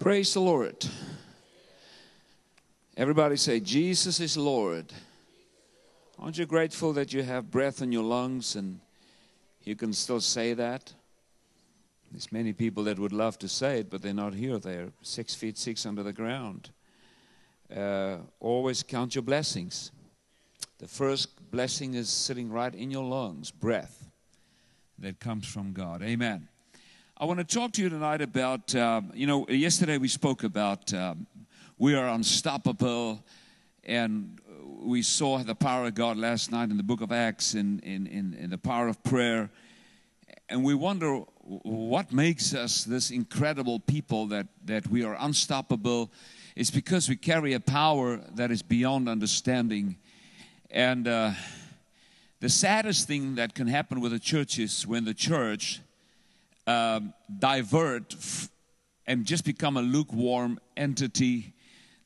Praise the Lord. Everybody say, Jesus is Lord. Aren't you grateful that you have breath in your lungs and you can still say that? There's many people that would love to say it, but they're not here. They're six feet six under the ground. Uh, always count your blessings. The first blessing is sitting right in your lungs, breath that comes from God. Amen. I want to talk to you tonight about, uh, you know, yesterday we spoke about um, we are unstoppable, and we saw the power of God last night in the book of Acts in, in, in, in the power of prayer. And we wonder what makes us this incredible people that, that we are unstoppable. It's because we carry a power that is beyond understanding. And uh, the saddest thing that can happen with the church is when the church um, divert and just become a lukewarm entity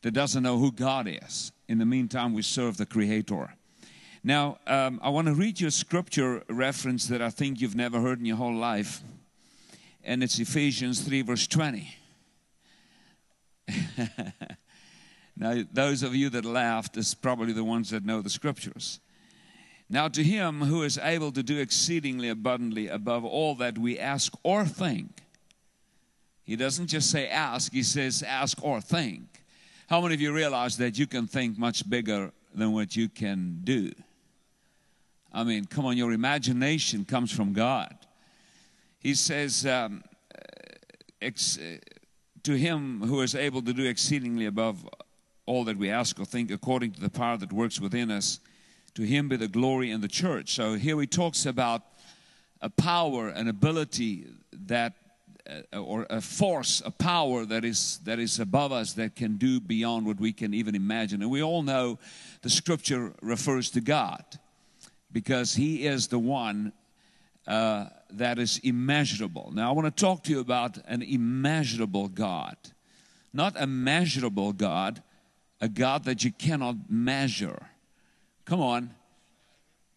that doesn't know who God is. In the meantime, we serve the Creator. Now, um, I want to read you a scripture reference that I think you've never heard in your whole life, and it's Ephesians 3, verse 20. now, those of you that laughed is probably the ones that know the scriptures. Now, to him who is able to do exceedingly abundantly above all that we ask or think, he doesn't just say ask, he says ask or think. How many of you realize that you can think much bigger than what you can do? I mean, come on, your imagination comes from God. He says, um, ex- to him who is able to do exceedingly above all that we ask or think, according to the power that works within us to him be the glory in the church. So here he talks about a power, an ability that, uh, or a force, a power that is that is above us that can do beyond what we can even imagine. And we all know the scripture refers to God because He is the one uh, that is immeasurable. Now I want to talk to you about an immeasurable God, not a measurable God, a God that you cannot measure. Come on.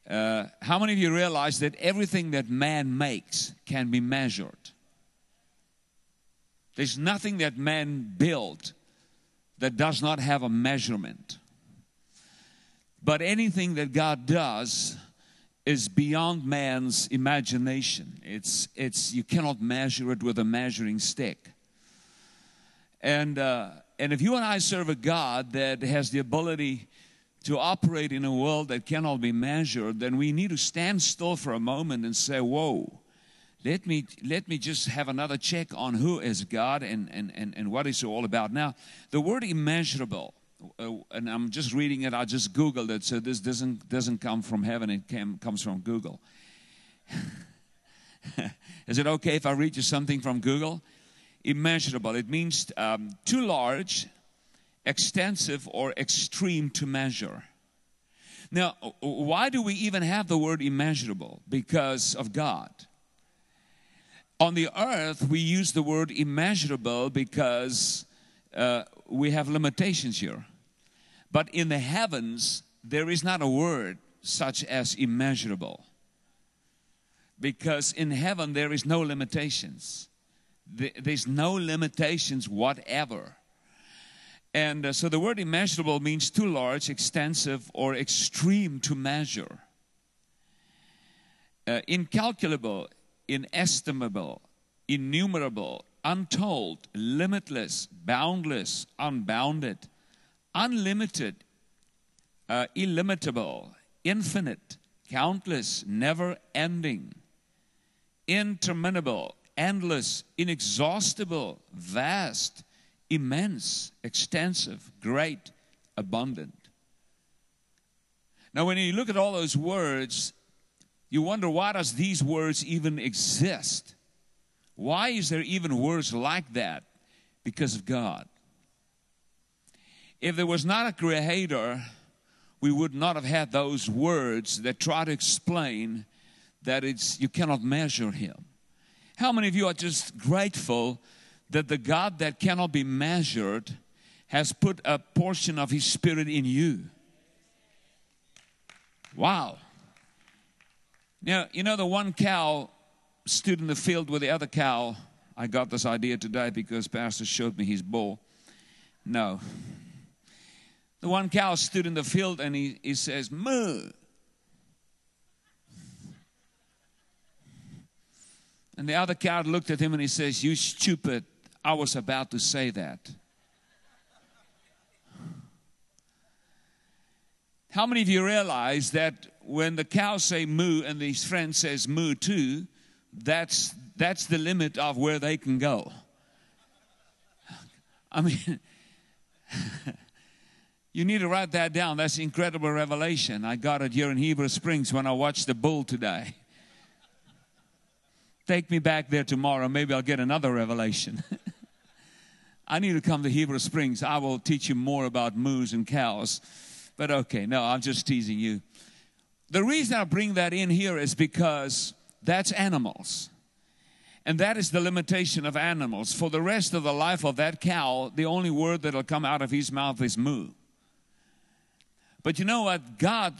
Uh, how many of you realize that everything that man makes can be measured? There's nothing that man built that does not have a measurement. But anything that God does is beyond man's imagination. It's, it's, you cannot measure it with a measuring stick. And, uh, and if you and I serve a God that has the ability to operate in a world that cannot be measured, then we need to stand still for a moment and say, Whoa, let me, let me just have another check on who is God and, and, and, and what is all about. Now, the word immeasurable, uh, and I'm just reading it, I just Googled it, so this doesn't, doesn't come from heaven, it came, comes from Google. is it okay if I read you something from Google? Immeasurable, it means um, too large extensive or extreme to measure. Now, why do we even have the word immeasurable? Because of God. On the earth, we use the word immeasurable because uh, we have limitations here. But in the heavens, there is not a word such as immeasurable. Because in heaven, there is no limitations. There's no limitations whatever. And uh, so the word immeasurable means too large, extensive, or extreme to measure. Uh, incalculable, inestimable, innumerable, untold, limitless, boundless, unbounded, unlimited, uh, illimitable, infinite, countless, never ending, interminable, endless, inexhaustible, vast, immense, extensive, great, abundant. Now, when you look at all those words, you wonder why does these words even exist? Why is there even words like that? Because of God. If there was not a creator, we would not have had those words that try to explain that it's you cannot measure him. How many of you are just grateful that the God that cannot be measured has put a portion of His Spirit in you. Wow. Now, you know, the one cow stood in the field with the other cow I got this idea today because Pastor showed me his bull. No. The one cow stood in the field and he, he says, Moo. And the other cow looked at him and he says, You stupid, I was about to say that. How many of you realize that when the cows say moo and his friend says moo too, that's, that's the limit of where they can go? I mean, you need to write that down. That's incredible revelation. I got it here in Heber Springs when I watched the bull today. Take me back there tomorrow. Maybe I'll get another revelation. I need to come to Heber Springs. I will teach you more about moose and cows. But okay, no, I'm just teasing you. The reason I bring that in here is because that's animals. And that is the limitation of animals. For the rest of the life of that cow, the only word that'll come out of his mouth is moo. But you know what? God,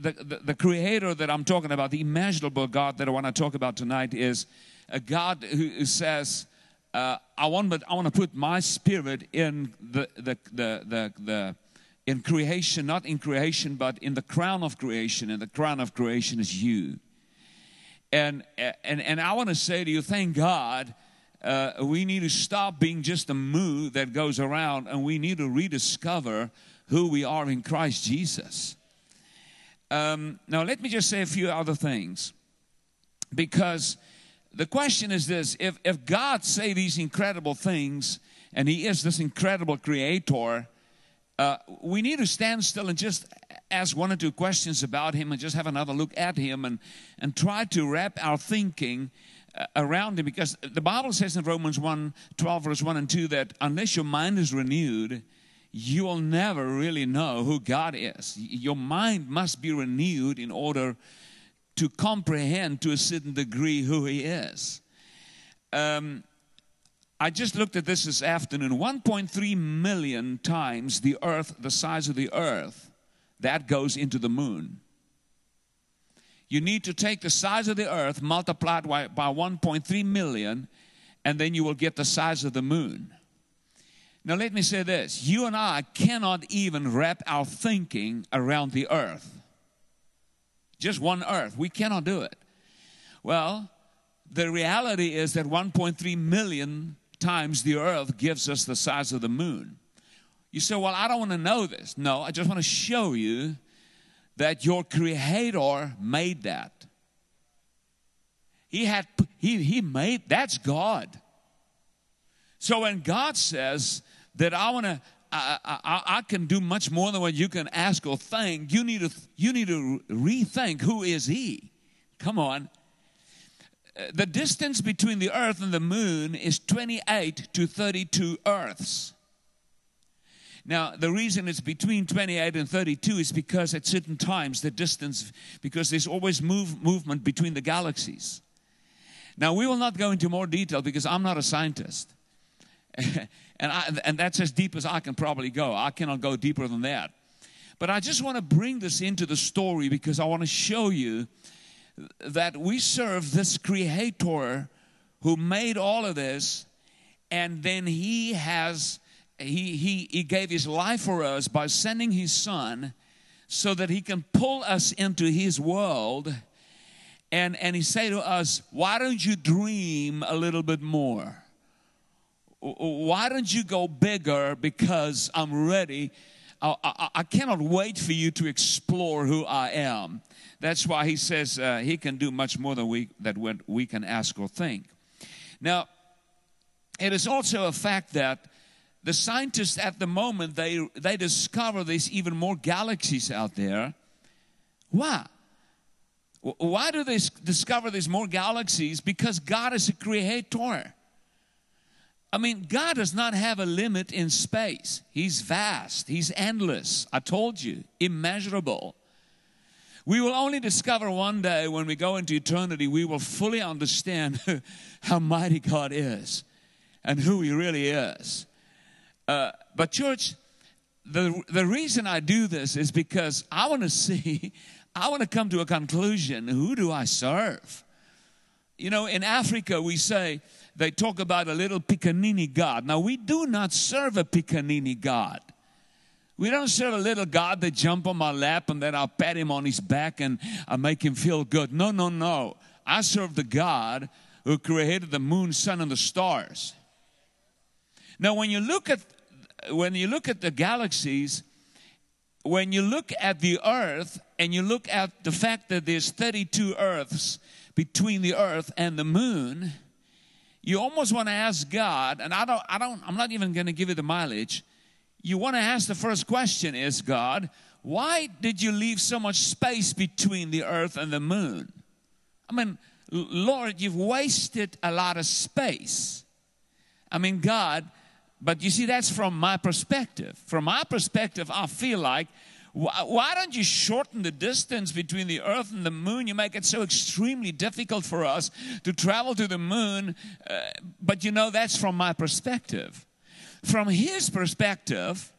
the, the, the, creator that I'm talking about, the immeasurable God that I want to talk about tonight, is a God who says, uh, I, want, I want to put my spirit in the, the, the, the, the in creation, not in creation, but in the crown of creation, and the crown of creation is you. And, and, and I want to say to you, thank God, uh, we need to stop being just a moo that goes around, and we need to rediscover who we are in Christ Jesus. Um, now, let me just say a few other things. Because the question is this if, if God say these incredible things, and He is this incredible creator, uh, we need to stand still and just ask one or two questions about him and just have another look at him and, and try to wrap our thinking uh, around him because the Bible says in Romans 1 12, verse 1 and 2 that unless your mind is renewed, you will never really know who God is. Your mind must be renewed in order to comprehend to a certain degree who He is. Um, I just looked at this this afternoon 1.3 million times the earth, the size of the earth, that goes into the moon. You need to take the size of the earth, by, by 1.3 million, and then you will get the size of the moon. Now, let me say this you and I cannot even wrap our thinking around the earth. Just one earth. We cannot do it. Well, the reality is that 1.3 million times the earth gives us the size of the moon. You say, Well, I don't want to know this. No, I just want to show you that your creator made that. He had he he made that's God. So when God says that I want to I, I, I, can do much more than what you can ask or think. You need to you need to rethink who is He. Come on, uh, the distance between the earth and the moon is 28 to 32 earths. Now, the reason it's between 28 and 32 is because at certain times the distance, because there's always move, movement between the galaxies. Now, we will not go into more detail because I'm not a scientist. and, I, and that's as deep as I can probably go. I cannot go deeper than that. But I just want to bring this into the story because I want to show you that we serve this creator who made all of this and then he has he, he he gave his life for us by sending his son so that he can pull us into his world and and he say to us why don't you dream a little bit more why don't you go bigger because i'm ready I, I, I cannot wait for you to explore who i am that's why he says uh, he can do much more than we, that we can ask or think. Now, it is also a fact that the scientists at the moment they they discover there's even more galaxies out there. Why? Why do they discover there's more galaxies? Because God is a creator. I mean, God does not have a limit in space. He's vast, He's endless. I told you, immeasurable. We will only discover one day when we go into eternity, we will fully understand how mighty God is and who He really is. Uh, but, church, the, the reason I do this is because I want to see, I want to come to a conclusion who do I serve? You know, in Africa, we say, they talk about a little Piccaninny God. Now, we do not serve a Piccaninny God. We don't serve a little God that jump on my lap and then I'll pat him on his back and I'll make him feel good. No, no, no. I serve the God who created the moon, sun, and the stars. Now, when you look at when you look at the galaxies, when you look at the earth and you look at the fact that there's 32 earths between the earth and the moon, you almost want to ask God, and I don't, I don't, I'm not even going to give you the mileage. You want to ask the first question is God, why did you leave so much space between the earth and the moon? I mean, Lord, you've wasted a lot of space. I mean, God, but you see, that's from my perspective. From my perspective, I feel like, why don't you shorten the distance between the earth and the moon? You make it so extremely difficult for us to travel to the moon. Uh, but you know, that's from my perspective. From his perspective,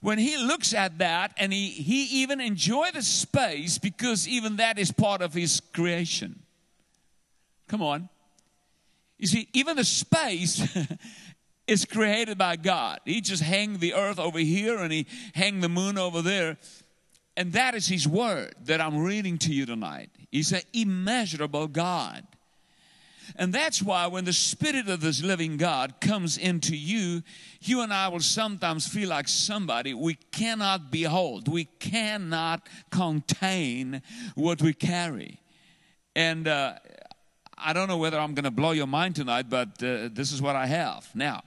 when he looks at that and he, he even enjoy the space because even that is part of his creation. Come on. You see, even the space is created by God. He just hang the earth over here and he hang the moon over there. And that is his word that I'm reading to you tonight. He's an immeasurable God. And that's why when the Spirit of this living God comes into you, you and I will sometimes feel like somebody we cannot behold. We cannot contain what we carry. And uh, I don't know whether I'm going to blow your mind tonight, but uh, this is what I have. Now,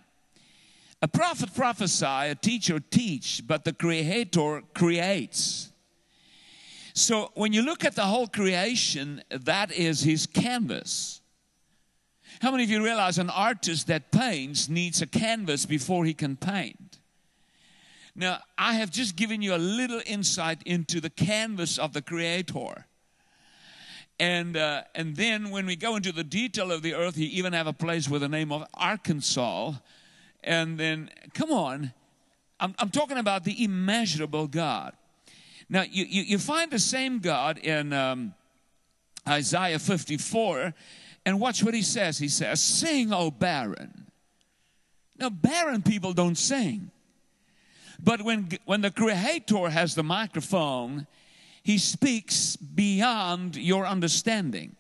a prophet prophesy, a teacher teach, but the creator creates. So when you look at the whole creation, that is his canvas. How many of you realize an artist that paints needs a canvas before he can paint? Now, I have just given you a little insight into the canvas of the creator. And, uh, and then when we go into the detail of the earth, you even have a place with the name of Arkansas, and then, come on, I'm, I'm talking about the immeasurable God. Now, you, you, you find the same God in um, Isaiah 54, and watch what he says. He says, Sing, O barren. Now, barren people don't sing. But when, when the Creator has the microphone, he speaks beyond your understanding.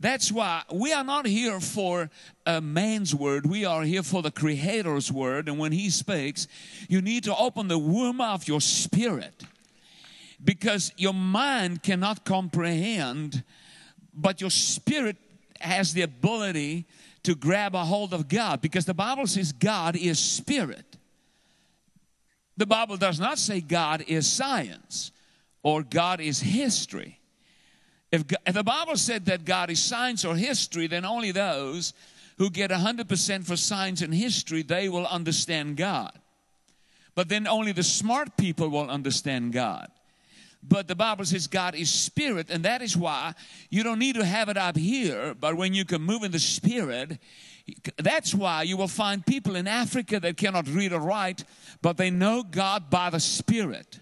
That's why we are not here for a man's word. We are here for the Creator's word. And when He speaks, you need to open the womb of your spirit because your mind cannot comprehend, but your spirit has the ability to grab a hold of God because the Bible says God is spirit. The Bible does not say God is science or God is history. If, if the Bible said that God is science or history, then only those who get 100% for science and history, they will understand God. But then only the smart people will understand God. But the Bible says God is spirit, and that is why you don't need to have it up here, but when you can move in the spirit, that's why you will find people in Africa that cannot read or write, but they know God by the Spirit.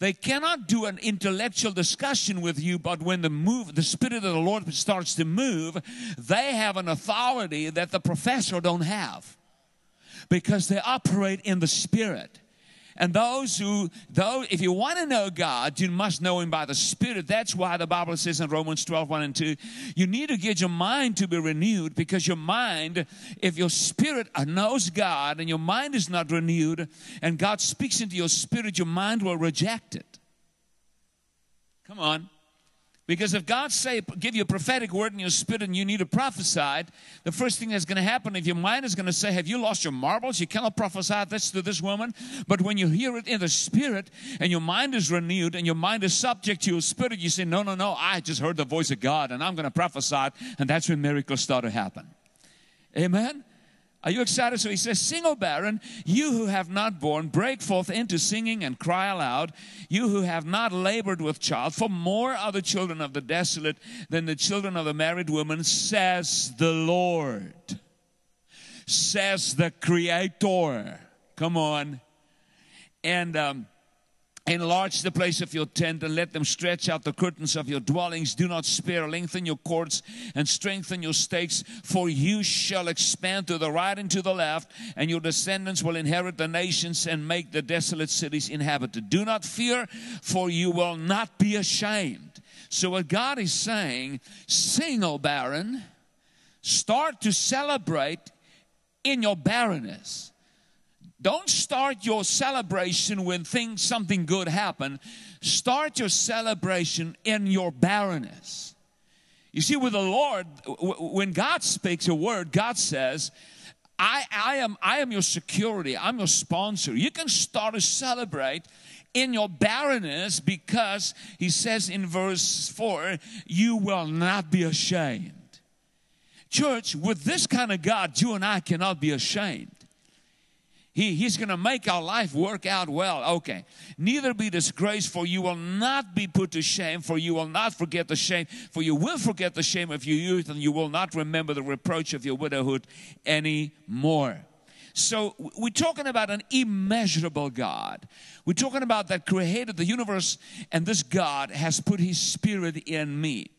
They cannot do an intellectual discussion with you, but when the move, the Spirit of the Lord starts to move, they have an authority that the professor don't have because they operate in the Spirit. And those who, though, if you want to know God, you must know Him by the Spirit. That's why the Bible says in Romans 12, 1 and 2, you need to get your mind to be renewed because your mind, if your spirit knows God and your mind is not renewed and God speaks into your spirit, your mind will reject it. Come on. Because if God say give you a prophetic word in your spirit and you need to prophesy, the first thing that's going to happen if your mind is going to say, "Have you lost your marbles? You cannot prophesy this to this woman." But when you hear it in the spirit and your mind is renewed and your mind is subject to your spirit, you say, "No, no, no! I just heard the voice of God and I'm going to prophesy," and that's when miracles start to happen. Amen. Are you excited? So he says, Sing, O barren, you who have not borne, break forth into singing and cry aloud, you who have not labored with child, for more are the children of the desolate than the children of the married woman, says the Lord. Says the Creator. Come on. And, um, Enlarge the place of your tent and let them stretch out the curtains of your dwellings. Do not spare, lengthen your cords and strengthen your stakes, for you shall expand to the right and to the left, and your descendants will inherit the nations and make the desolate cities inhabited. Do not fear, for you will not be ashamed. So, what God is saying, sing, O barren, start to celebrate in your barrenness don't start your celebration when things something good happen. Start your celebration in your barrenness. You see, with the Lord, when God speaks a word, God says, I, I, am, I am your security, I'm your sponsor. You can start to celebrate in your barrenness because he says in verse 4, you will not be ashamed. Church, with this kind of God, you and I cannot be ashamed. He, he's going to make our life work out well. Okay. Neither be disgraced, for you will not be put to shame, for you will not forget the shame, for you will forget the shame of your youth, and you will not remember the reproach of your widowhood anymore. So, we're talking about an immeasurable God. We're talking about that created the universe, and this God has put his spirit in me.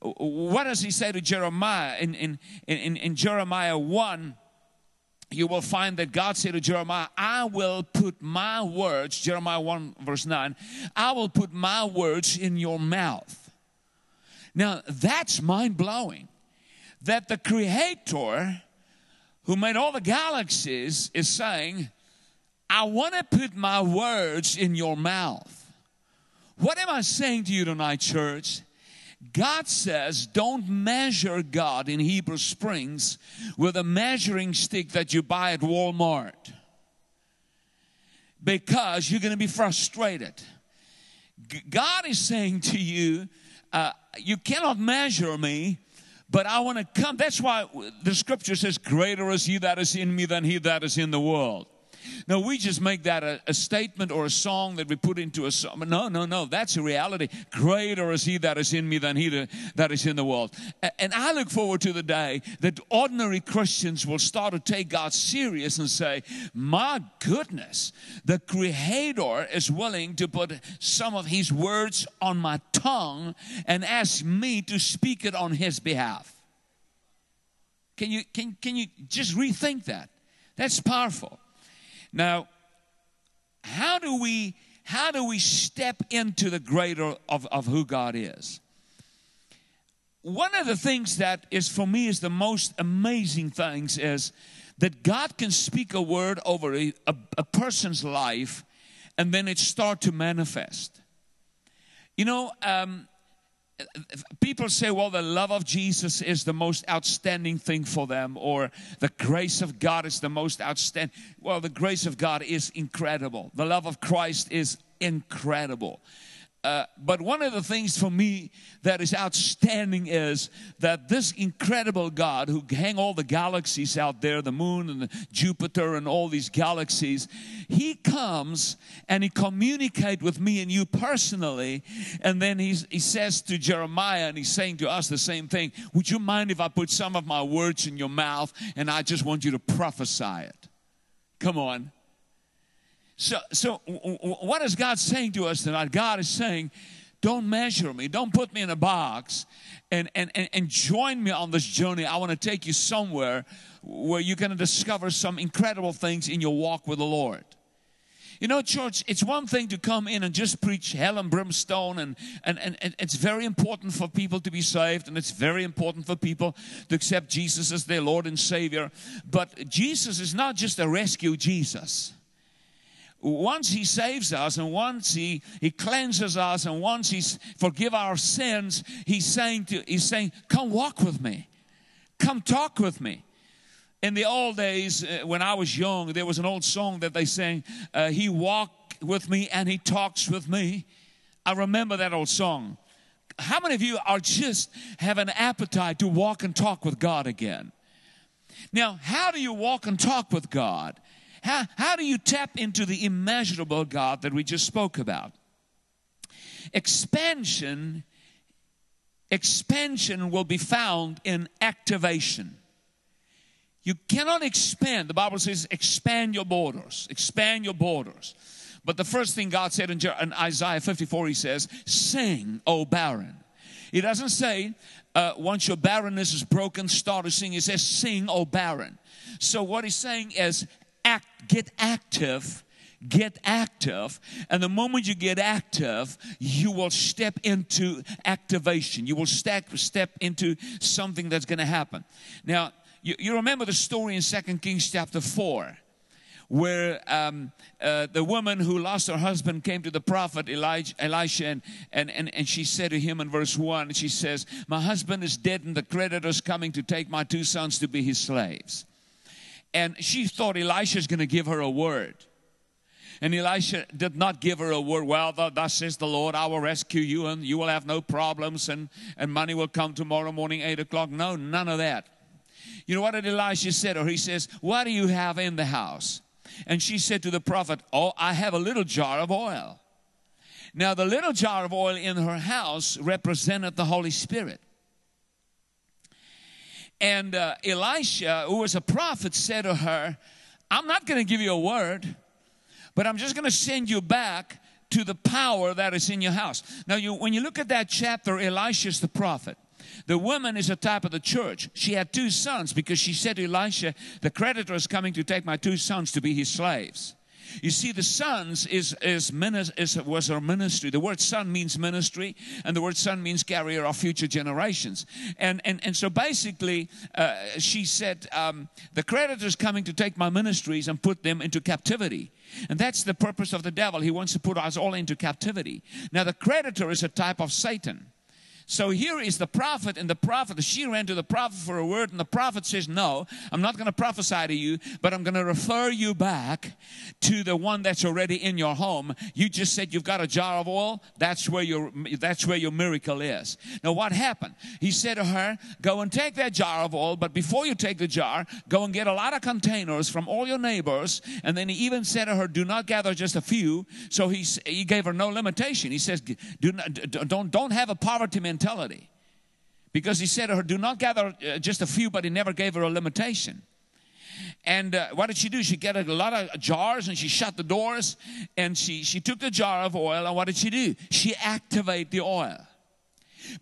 What does he say to Jeremiah in, in, in, in Jeremiah 1? You will find that God said to Jeremiah, I will put my words, Jeremiah 1 verse 9, I will put my words in your mouth. Now that's mind blowing that the Creator who made all the galaxies is saying, I want to put my words in your mouth. What am I saying to you tonight, church? God says, don't measure God in Heber Springs with a measuring stick that you buy at Walmart because you're going to be frustrated. God is saying to you, uh, you cannot measure me, but I want to come. That's why the scripture says, Greater is he that is in me than he that is in the world. No, we just make that a, a, statement or a song that we put into a song. No, no, no. That's a reality. Greater is He that is in me than He that is in the world. And I look forward to the day that ordinary Christians will start to take God serious and say, My goodness, the Creator is willing to put some of His words on my tongue and ask me to speak it on His behalf. Can you, can, can you just rethink that? That's powerful. Now, how do we how do we step into the greater of, of who God is? One of the things that is for me is the most amazing things is that God can speak a word over a, a, a person's life and then it start to manifest. You know, um, people say, well, the love of Jesus is the most outstanding thing for them, or the grace of God is the most outstanding. Well, the grace of God is incredible. The love of Christ is incredible. Uh, but one of the things for me that is outstanding is that this incredible God who hang all the galaxies out there, the moon and the Jupiter and all these galaxies, he comes and he communicate with me and you personally. And then he says to Jeremiah and he's saying to us the same thing. Would you mind if I put some of my words in your mouth and I just want you to prophesy it? Come on. So, so what is God saying to us tonight? God is saying, don't measure me, don't put me in a box, and, and, and, and join me on this journey. I want to take you somewhere where you're going to discover some incredible things in your walk with the Lord. You know, church, it's one thing to come in and just preach hell and brimstone, and, and, and, and, it's very important for people to be saved, and it's very important for people to accept Jesus as their Lord and Savior. But Jesus is not just a rescue Jesus once he saves us and once he, he cleanses us and once he's forgive our sins he's saying to he's saying come walk with me. Come talk with me. In the old days uh, when i was young there was an old song that they sang uh, he walked with me and he talks with me. I remember that old song. How many of you are just have an appetite to walk and talk with god again? Now how do you walk and talk with god how, how do you tap into the immeasurable God that we just spoke about? Expansion, expansion will be found in activation. You cannot expand. The Bible says, expand your borders, expand your borders. But the first thing God said in, Isaiah 54, He says, Sing, O barren. He doesn't say, uh, once your barrenness is broken, start to sing. He says, Sing, O barren. So what he's saying is, act, get active get active. And the moment you get active, you will step into activation. You will step, step into something that's going to happen. Now, you, you remember the story in Second Kings chapter 4 where um, uh, the woman who lost her husband came to the prophet Elijah, Elisha and, and, and, and she said to him in verse 1, she says, My husband is dead and the creditor's coming to take my two sons to be his slaves. And she thought Elisha's going to give her a word. And Elisha did not give her a word, well, thus says the Lord, I will rescue you and you will have no problems and, and money will come tomorrow morning, 8 o'clock. No, none of that. You know what did Elisha said? Or? He says, What do you have in the house? And she said to the prophet, Oh, I have a little jar of oil. Now, the little jar of oil in her house represented the Holy Spirit. And uh, Elisha, who was a prophet, said to her, I'm not going to give you a word. But I'm just going to send you back to the power that is in your house. Now, you, when you look at that chapter, Elisha's the prophet. The woman is a type of the church. She had two sons because she said to Elisha, The creditor is coming to take my two sons to be his slaves. You see, the sons is, is, is, was her ministry. The word son means ministry, and the word son means carrier of future generations. And, and, and so basically, uh, she said, um, The creditor is coming to take my ministries and put them into captivity. And that's the purpose of the devil. He wants to put us all into captivity. Now, the creditor is a type of Satan. So here is the prophet, and the prophet, she ran to the prophet for a word, and the prophet says, No, I'm not going to prophesy to you, but I'm going to refer you back to the one that's already in your home. You just said you've got a jar of oil. That's where your that's where your miracle is. Now what happened? He said to her, Go and take that jar of oil, but before you take the jar, go and get a lot of containers from all your neighbors. And then he even said to her, Do not gather just a few. So he, he gave her no limitation. He says, Do not, don't, don't have a poverty mentality mentality. Because he said to her, Do not gather uh, just a few, but he never gave her a limitation. And uh, what did she do? She got a lot of jars and she shut the doors and she, she took the jar of oil and what did she do? She activated the oil.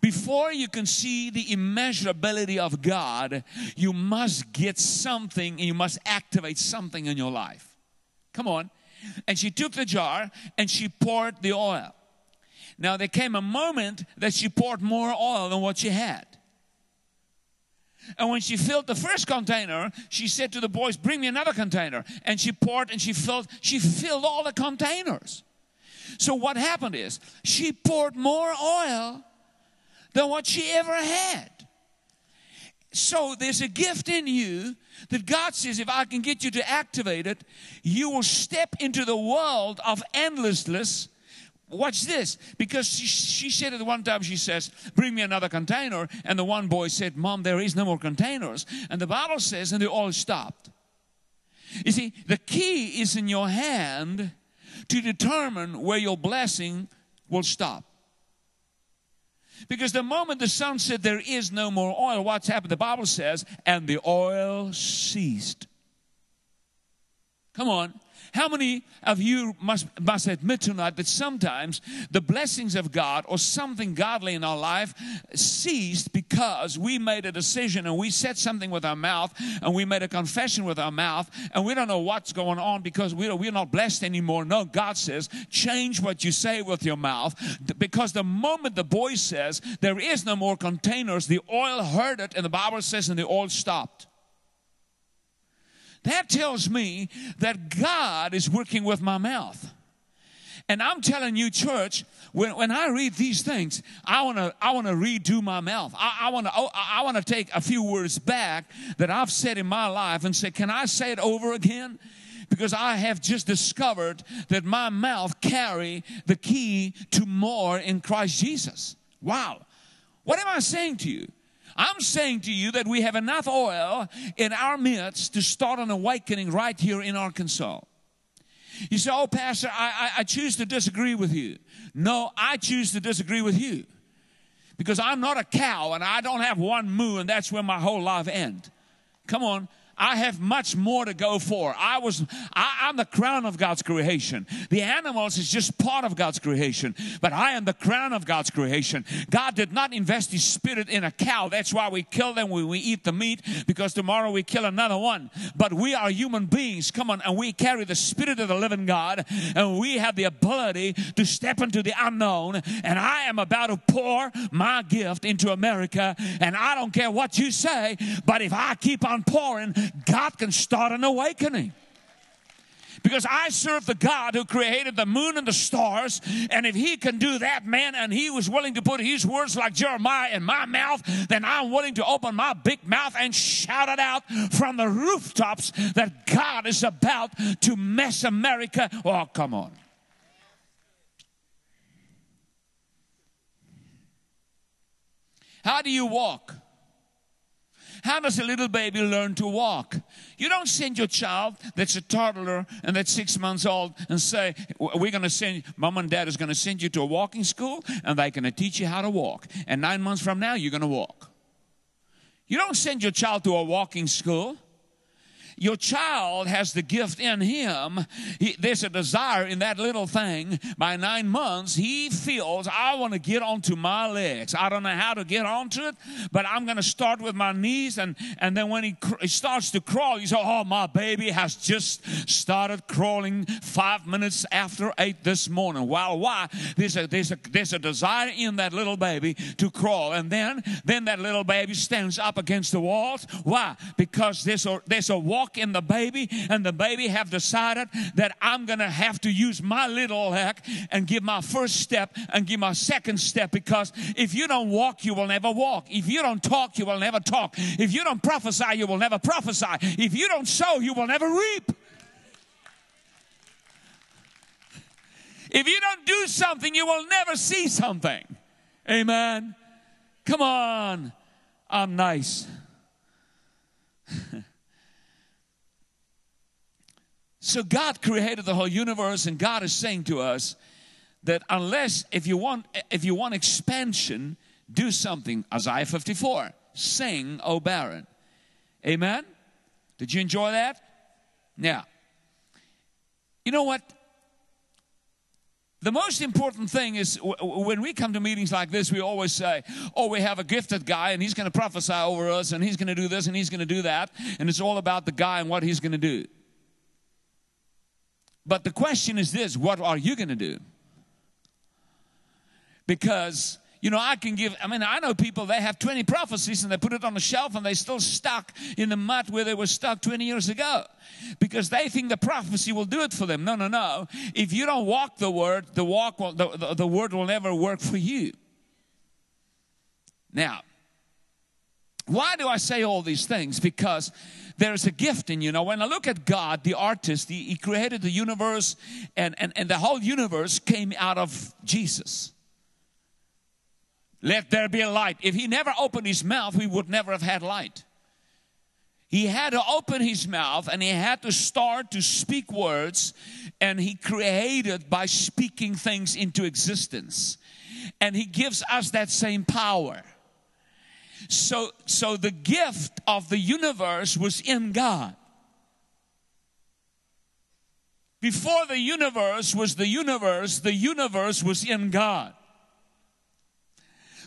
Before you can see the immeasurability of God, you must get something and you must activate something in your life. Come on. And she took the jar and she poured the oil. Now, there came a moment that she poured more oil than what she had. And when she filled the first container, she said to the boys, Bring me another container. And she poured and she filled, she filled all the containers. So what happened is she poured more oil than what she ever had. So there's a gift in you that God says, if I can get you to activate it, you will step into the world of endlessness Watch this, because she, she said at one time, she says, Bring me another container. And the one boy said, Mom, there is no more containers. And the Bible says, and they all stopped. You see, the key is in your hand to determine where your blessing will stop. Because the moment the son said, There is no more oil, what's happened? The Bible says, And the oil ceased. Come on. How many of you must, must admit tonight that sometimes the blessings of God or something godly in our life ceased because we made a decision and we said something with our mouth and we made a confession with our mouth and we don't know what's going on because we're, we're not blessed anymore. No, God says, change what you say with your mouth because the moment the boy says, there is no more containers, the oil heard it and the Bible says, and the oil stopped. That tells me that God is working with my mouth. And I'm telling you, church, when, when I read these things, I want to I want to redo my mouth. I, I want to oh, I want to take a few words back that I've said in my life and say, can I say it over again? Because I have just discovered that my mouth carry the key to more in Christ Jesus. Wow. What am I saying to you? I'm saying to you that we have enough oil in our midst to start an awakening right here in Arkansas. You say, Oh, Pastor, I, I, I choose to disagree with you. No, I choose to disagree with you because I'm not a cow and I don't have one moo and that's where my whole life ends. Come on. I have much more to go for. I was, I, am the crown of God's creation. The animals is just part of God's creation, but I am the crown of God's creation. God did not invest His Spirit in a cow. That's why we kill them when we eat the meat, because tomorrow we kill another one. But we are human beings. Come on, and we carry the Spirit of the living God, and we have the ability to step into the unknown. And I am about to pour my gift into America, and I don't care what you say, but if I keep on pouring, God can start an awakening. Because I serve the God who created the moon and the stars. And if He can do that, man, and He was willing to put His words like Jeremiah in my mouth, then I'm willing to open my big mouth and shout it out from the rooftops that God is about to mess America. Oh, come on. How do you walk? How does a little baby learn to walk? You don't send your child that's a toddler and that's six months old and say, We're going to send, mom and dad is going to send you to a walking school and they're going to teach you how to walk. And nine months from now, you're going to walk. You don't send your child to a walking school. Your child has the gift in him. He, there's a desire in that little thing. By nine months, he feels, I want to get onto my legs. I don't know how to get onto it, but I'm going to start with my knees. And, and then when he, cr- he starts to crawl, you say, Oh, my baby has just started crawling five minutes after eight this morning. Well, why? There's a, there's a, there's a desire in that little baby to crawl. And then, then that little baby stands up against the walls. Why? Because there's a, there's a walk in the baby, and the baby have decided that I'm going to have to use my little leg and give my first step and give my second step because if you don't walk, you will never walk. If you don't talk, you will never talk. If you don't prophesy, you will never prophesy. If you don't sow, you will never reap. If you don't do something, you will never see something. Amen. Come on. I'm nice. So God created the whole universe, and God is saying to us that unless if you want if you want expansion, do something. Isaiah 54. Sing, O barren. Amen. Did you enjoy that? Yeah. You know what? The most important thing is when we come to meetings like this, we always say, Oh, we have a gifted guy and he's going to prophesy over us and he's going to do this and he's going to do that. And it's all about the guy and what he's going to do. But the question is this what are you going to do? Because, you know, I can give, I mean, I know people, they have 20 prophecies and they put it on the shelf and they still stuck in the mud where they were stuck 20 years ago because they think the prophecy will do it for them. No, no, no. If you don't walk the word, the, walk will, the, the, the word will never work for you. Now, why do I say all these things? Because there's a gift in you. Now, when I look at God, the artist, he, he created the universe, and, and, and the whole universe came out of Jesus. Let there be a light. If he never opened his mouth, we would never have had light. He had to open his mouth and he had to start to speak words, and he created by speaking things into existence. And he gives us that same power. So, so the gift of the universe was in God. Before the universe was the universe, the universe was in God.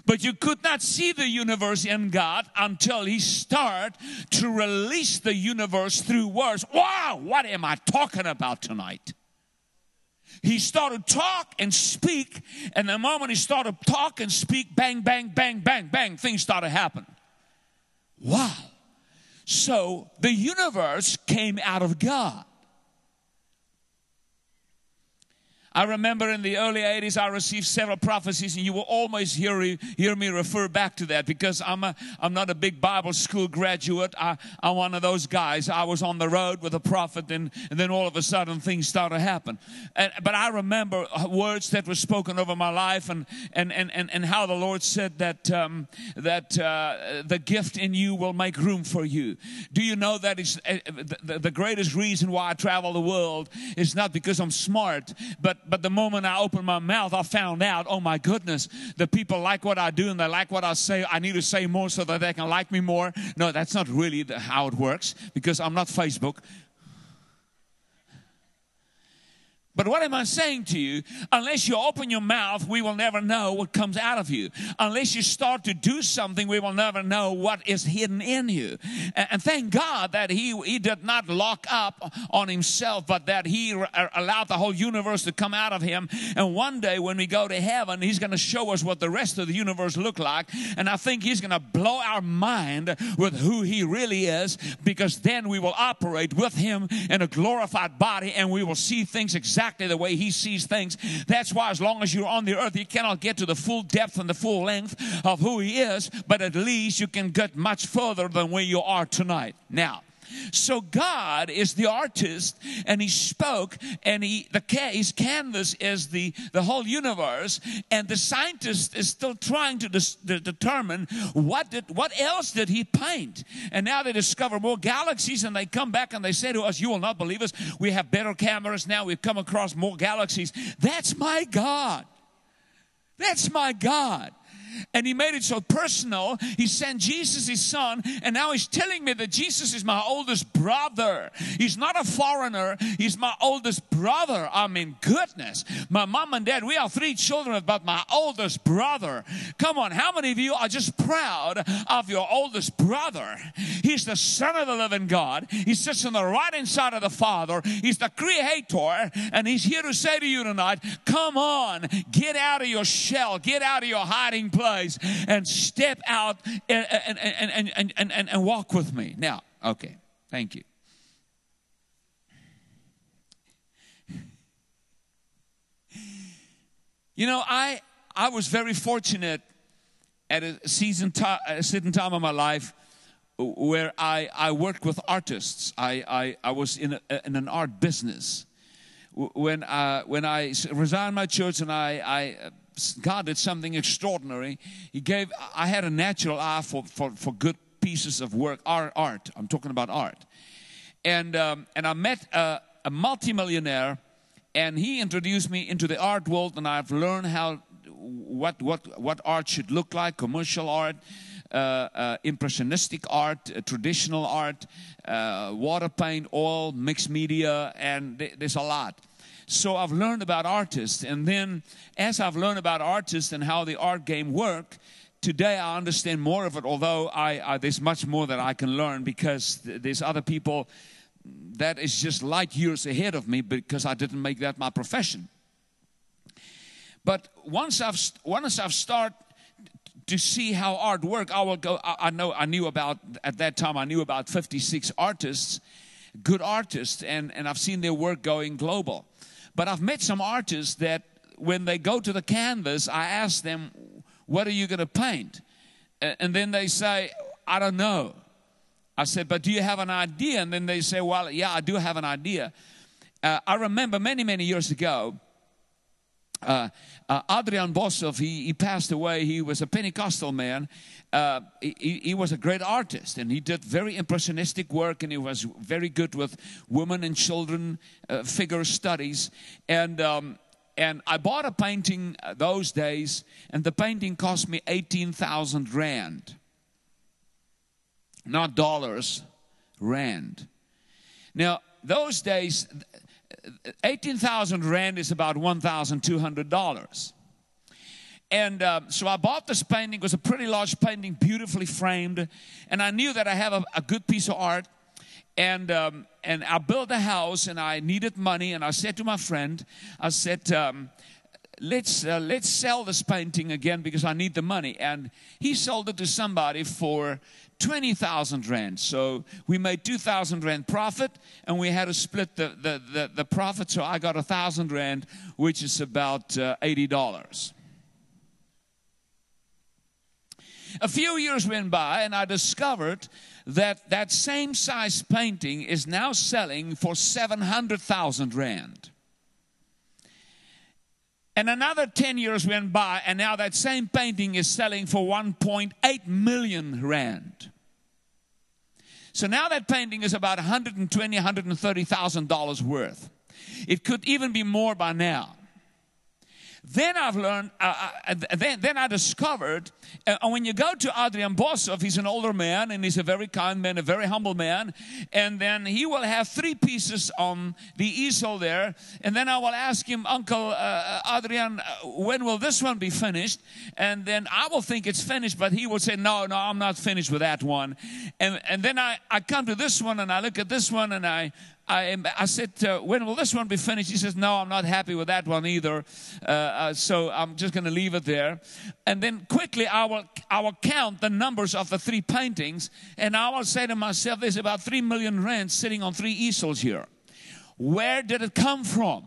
But you could not see the universe in God until He started to release the universe through words. Wow, what am I talking about tonight? He started talk and speak and the moment he started talk and speak bang bang bang bang bang things started happening. Wow. So the universe came out of god I remember in the early 80s, I received several prophecies, and you will always hear, hear me refer back to that because I'm, a, I'm not a big Bible school graduate. I, I'm one of those guys. I was on the road with a prophet, and, and then all of a sudden things started to happen. And, but I remember words that were spoken over my life, and, and, and, and, and how the Lord said that, um, that uh, the gift in you will make room for you. Do you know that it's, uh, the, the greatest reason why I travel the world is not because I'm smart, but but the moment I opened my mouth, I found out, oh my goodness, the people like what I do and they like what I say. I need to say more so that they can like me more. No, that's not really the, how it works because I'm not Facebook. But what am I saying to you? Unless you open your mouth, we will never know what comes out of you. Unless you start to do something, we will never know what is hidden in you. And thank God that He, he did not lock up on Himself, but that He allowed the whole universe to come out of Him. And one day when we go to heaven, He's going to show us what the rest of the universe look like. And I think He's going to blow our mind with who He really is, because then we will operate with Him in a glorified body and we will see things exactly exactly the way he sees things. That's why, as long as you're on the earth, you cannot get to the full depth and the full length of who he is, but at least you can get much further than where you are tonight. Now, so God is the artist, and He spoke, and He the His canvas is the the whole universe, and the scientist is still trying to, dis, to determine what did what else did He paint, and now they discover more galaxies, and they come back and they say to us, "You will not believe us. We have better cameras now. We've come across more galaxies." That's my God. That's my God and he made it so personal. He sent Jesus, his son, and now he's telling me that Jesus is my oldest brother. He's not a foreigner, he's my oldest brother. I mean, goodness. My mom and dad, we are three children, but my oldest brother. Come on, how many of you are just proud of your oldest brother? He's the son of the living God. He sits on the right hand side of the Father. He's the creator, and he's here to say to you tonight, come on, get out of your shell, get out of your hiding place place and step out and, and, and, and, and, and, and walk with me. Now, okay, thank you. You know, I I was very fortunate at a season a certain time of my life where I, I worked with artists. I, I, I was in, a, in an art business. When, uh, when I resigned my church and I, I God did something extraordinary. He gave, I had a natural eye for, for, for good pieces of work, art, art. I'm talking about art. And, um, and I met a, a multimillionaire, and he introduced me into the art world, and I've learned how, what, what, what art should look like commercial art. Uh, uh, impressionistic art, uh, traditional art, uh, water paint, oil, mixed media, and th- there's a lot. So I've learned about artists. And then as I've learned about artists and how the art game work, today I understand more of it, although I, I, there's much more that I can learn because th- there's other people that is just light years ahead of me because I didn't make that my profession. But once I've, once I've started to see how art work, I will go, I, I know, I knew about, at that time, I knew about 56 artists, good artists, and, and I've seen their work going global. But I've met some artists that when they go to the canvas, I ask them, What are you going to paint? And then they say, I don't know. I said, But do you have an idea? And then they say, Well, yeah, I do have an idea. Uh, I remember many, many years ago, uh, uh, Adrian Boshoff, he, he, passed away. He was a Pentecostal man. Uh, he, he, was a great artist and he did very impressionistic work and he was very good with women and children uh, figure studies. And, um, and I bought a painting uh, those days and the painting cost me 18,000 Rand. Not dollars, Rand. Now, those days, 18,000 Rand is about $1,200. And uh, so I bought this painting. It was a pretty large painting, beautifully framed. And I knew that I have a, a good piece of art. And, um, and I built a house and I needed money. And I said to my friend, I said, um, let's, uh, let's sell this painting again because I need the money. And he sold it to somebody for 20,000 Rand. So we made 2,000 Rand profit and we had to split the, the, the, the profit. So I got a 1,000 Rand, which is about uh, $80. A few years went by and I discovered that that same size painting is now selling for 700,000 Rand. And another 10 years went by, and now that same painting is selling for 1.8 million rand. So now that painting is about 120, 130,000 dollars worth. It could even be more by now. Then I've learned, uh, uh, then, then I discovered, uh, when you go to Adrian Boshoff, he's an older man and he's a very kind man, a very humble man. And then he will have three pieces on the easel there. And then I will ask him, Uncle uh, Adrian, uh, when will this one be finished? And then I will think it's finished, but he will say, No, no, I'm not finished with that one. And, and then I, I come to this one and I look at this one and I, I, I said, uh, when will this one be finished? He says, no, I'm not happy with that one either. Uh, uh, so I'm just going to leave it there. And then quickly I will, I will count the numbers of the three paintings. And I will say to myself, there's about three million rands sitting on three easels here. Where did it come from?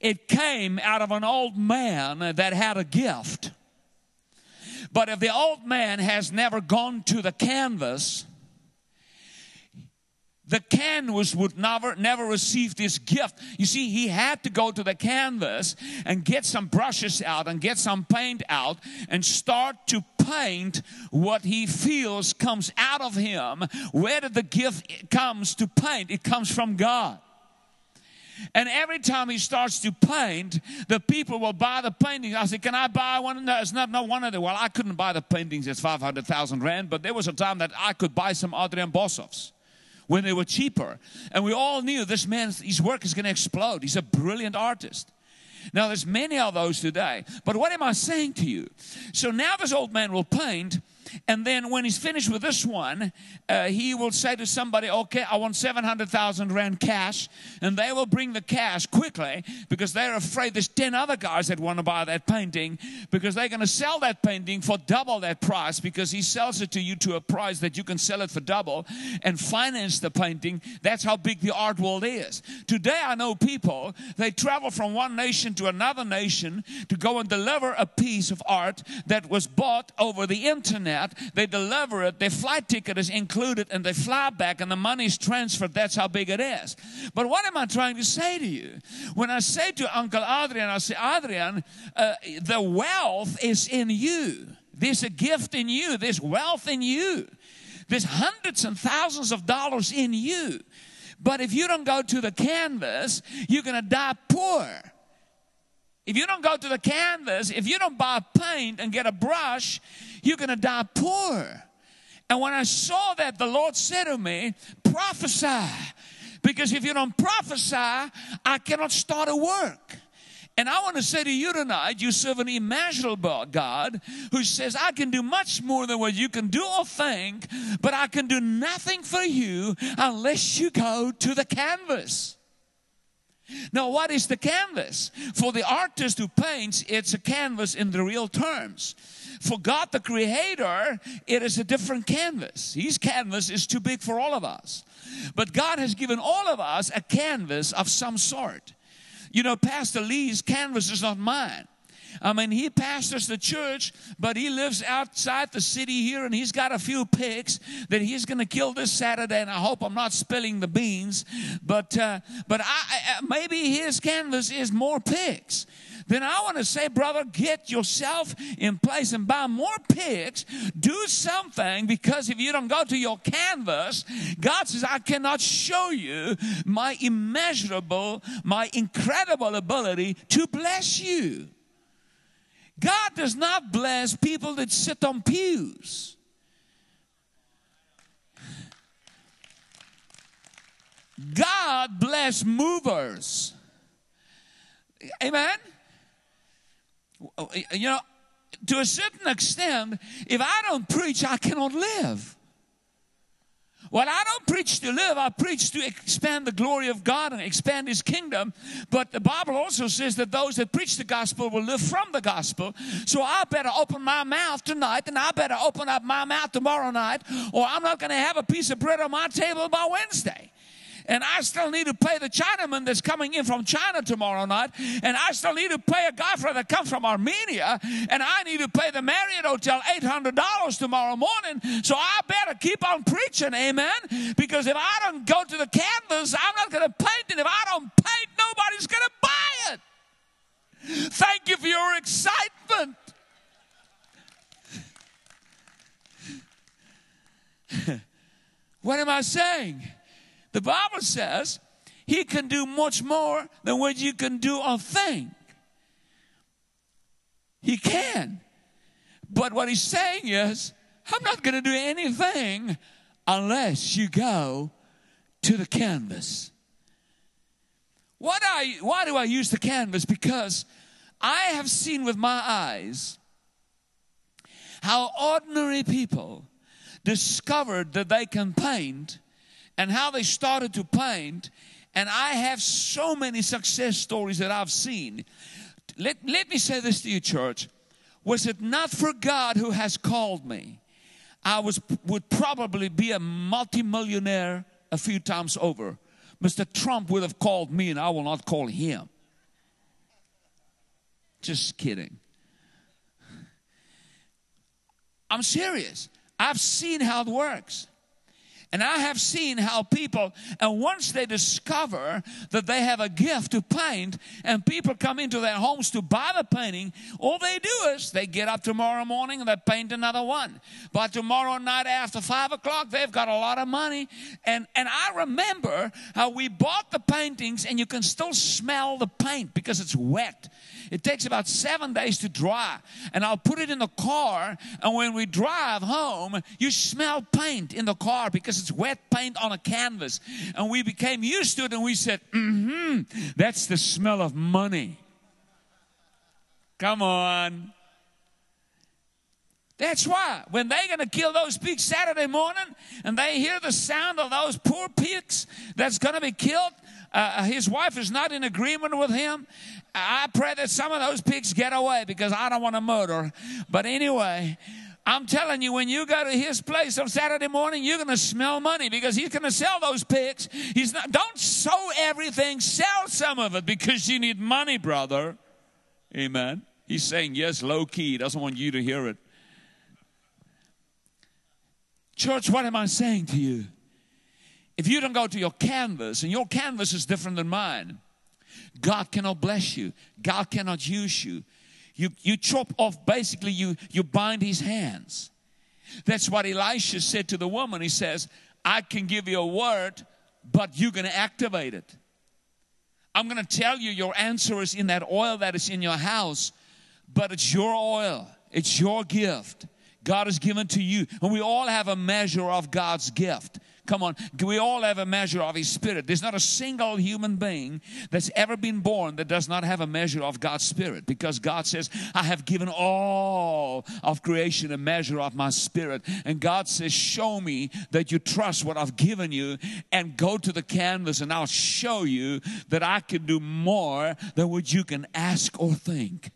It came out of an old man that had a gift. But if the old man has never gone to the canvas, the canvas would never never receive this gift you see he had to go to the canvas and get some brushes out and get some paint out and start to paint what he feels comes out of him where did the gift comes to paint it comes from god and every time he starts to paint, the people will buy the paintings. I said, Can I buy one? No, it's not, not one of them. Well, I couldn't buy the paintings, it's 500,000 Rand, but there was a time that I could buy some Adrian Boshoffs when they were cheaper. And we all knew this man, his work is going to explode. He's a brilliant artist. Now, there's many of those today. But what am I saying to you? So now this old man will paint and then when he's finished with this one, uh, he will say to somebody, okay, I want 700,000 Rand cash. And they will bring the cash quickly because they're afraid there's 10 other guys that want to buy that painting because they're going to sell that painting for double that price because he sells it to you to a price that you can sell it for double and finance the painting. That's how big the art world is. Today, I know people, they travel from one nation to another nation to go and deliver a piece of art that was bought over the internet they deliver it, their flight ticket is included, and they fly back, and the money is transferred. That's how big it is. But what am I trying to say to you? When I say to Uncle Adrian, I say, Adrian, uh, the wealth is in you. There's a gift in you, there's wealth in you, there's hundreds and thousands of dollars in you. But if you don't go to the canvas, you're going to die poor. If you don't go to the canvas, if you don't buy paint and get a brush, you're going to die poor. And when I saw that, the Lord said to me, prophesy. Because if you don't prophesy, I cannot start a work. And I want to say to you tonight, you serve an immeasurable God who says, I can do much more than what you can do or think, but I can do nothing for you unless you go to the canvas. Now, what is the canvas? For the artist who paints, it's a canvas in the real terms. For God, the Creator, it is a different canvas. His canvas is too big for all of us. But God has given all of us a canvas of some sort. You know, Pastor Lee's canvas is not mine. I mean, he pastors the church, but he lives outside the city here and he's got a few pigs that he's going to kill this Saturday. And I hope I'm not spilling the beans, but, uh, but I, I, maybe his canvas is more pigs then I want to say, brother, get yourself in place and buy more pigs. Do something because if you don't go to your canvas, God says, I cannot show you my immeasurable, my incredible ability to bless you. God does not bless people that sit on pews. God bless movers. Amen? Oh, you know, to a certain extent, if I don't preach, I cannot live. Well, I don't preach to live, I preach to expand the glory of God and expand His kingdom. But the Bible also says that those that preach the gospel will live from the gospel. So I better open my mouth tonight and I better open up my mouth tomorrow night, or I'm not going to have a piece of bread on my table by Wednesday and I still need to pay the Chinaman that's coming in from China tomorrow night, and I still need to pay a guy for that comes from Armenia, and I need to pay the Marriott Hotel $800 tomorrow morning. So I better keep on preaching, amen? Because if I don't go to the canvas, I'm not going to paint it. If I don't paint, nobody's going to buy it. Thank you for your excitement. what am I saying? The Bible says he can do much more than what you can do or think. He can. But what he's saying is, I'm not going to do anything unless you go to the canvas. What I, why do I use the canvas? Because I have seen with my eyes how ordinary people discovered that they can paint and how they started to paint. And I have so many success stories that I've seen. Let, let me say this to you, church. Was it not for God who has called me, I was, would probably be a multimillionaire a few times over. Mr. Trump would have called me, and I will not call him. Just kidding. I'm serious. I've seen how it works. And I have seen how people, and once they discover that they have a gift to paint, and people come into their homes to buy the painting, all they do is they get up tomorrow morning and they paint another one. But tomorrow night after five o'clock, they've got a lot of money. And, and I remember how we bought the paintings, and you can still smell the paint because it's wet. It takes about seven days to dry. And I'll put it in the car, and when we drive home, you smell paint in the car because it's wet paint on a canvas. And we became used to it, and we said, mm hmm, that's the smell of money. Come on. That's why when they're going to kill those pigs Saturday morning and they hear the sound of those poor pigs that's going to be killed, uh, his wife is not in agreement with him. I pray that some of those pigs get away because I don't want to murder. But anyway, I'm telling you, when you go to his place on Saturday morning, you're going to smell money because he's going to sell those pigs. He's not, don't sow everything, sell some of it because you need money, brother. Amen. He's saying yes, low key. He doesn't want you to hear it. Church, what am I saying to you? If you don't go to your canvas, and your canvas is different than mine, God cannot bless you. God cannot use you. You, you chop off, basically, you, you bind his hands. That's what Elisha said to the woman. He says, I can give you a word, but you're going to activate it. I'm going to tell you your answer is in that oil that is in your house, but it's your oil, it's your gift. God has given to you. And we all have a measure of God's gift. Come on, we all have a measure of His Spirit. There's not a single human being that's ever been born that does not have a measure of God's Spirit because God says, I have given all of creation a measure of my Spirit. And God says, Show me that you trust what I've given you and go to the canvas and I'll show you that I can do more than what you can ask or think.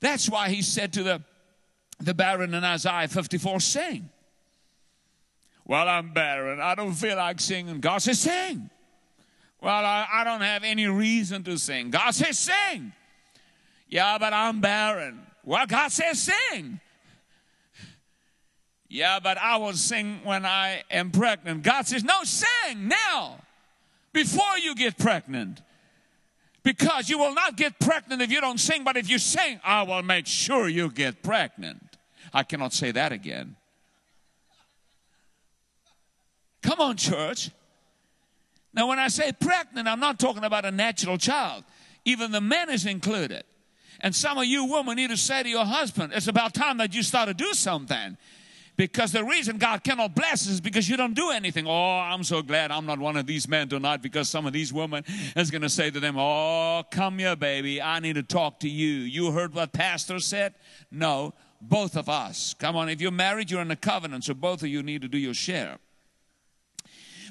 That's why He said to the, the barren in Isaiah 54, Sing. Well, I'm barren. I don't feel like singing. God says, sing. Well, I, I don't have any reason to sing. God says, sing. Yeah, but I'm barren. Well, God says, sing. Yeah, but I will sing when I am pregnant. God says, no, sing now before you get pregnant. Because you will not get pregnant if you don't sing, but if you sing, I will make sure you get pregnant. I cannot say that again. Come on, church. Now, when I say pregnant, I'm not talking about a natural child. Even the man is included. And some of you women need to say to your husband, it's about time that you start to do something. Because the reason God cannot bless is because you don't do anything. Oh, I'm so glad I'm not one of these men tonight because some of these women is going to say to them, Oh, come here, baby. I need to talk to you. You heard what Pastor said? No, both of us. Come on, if you're married, you're in a covenant, so both of you need to do your share.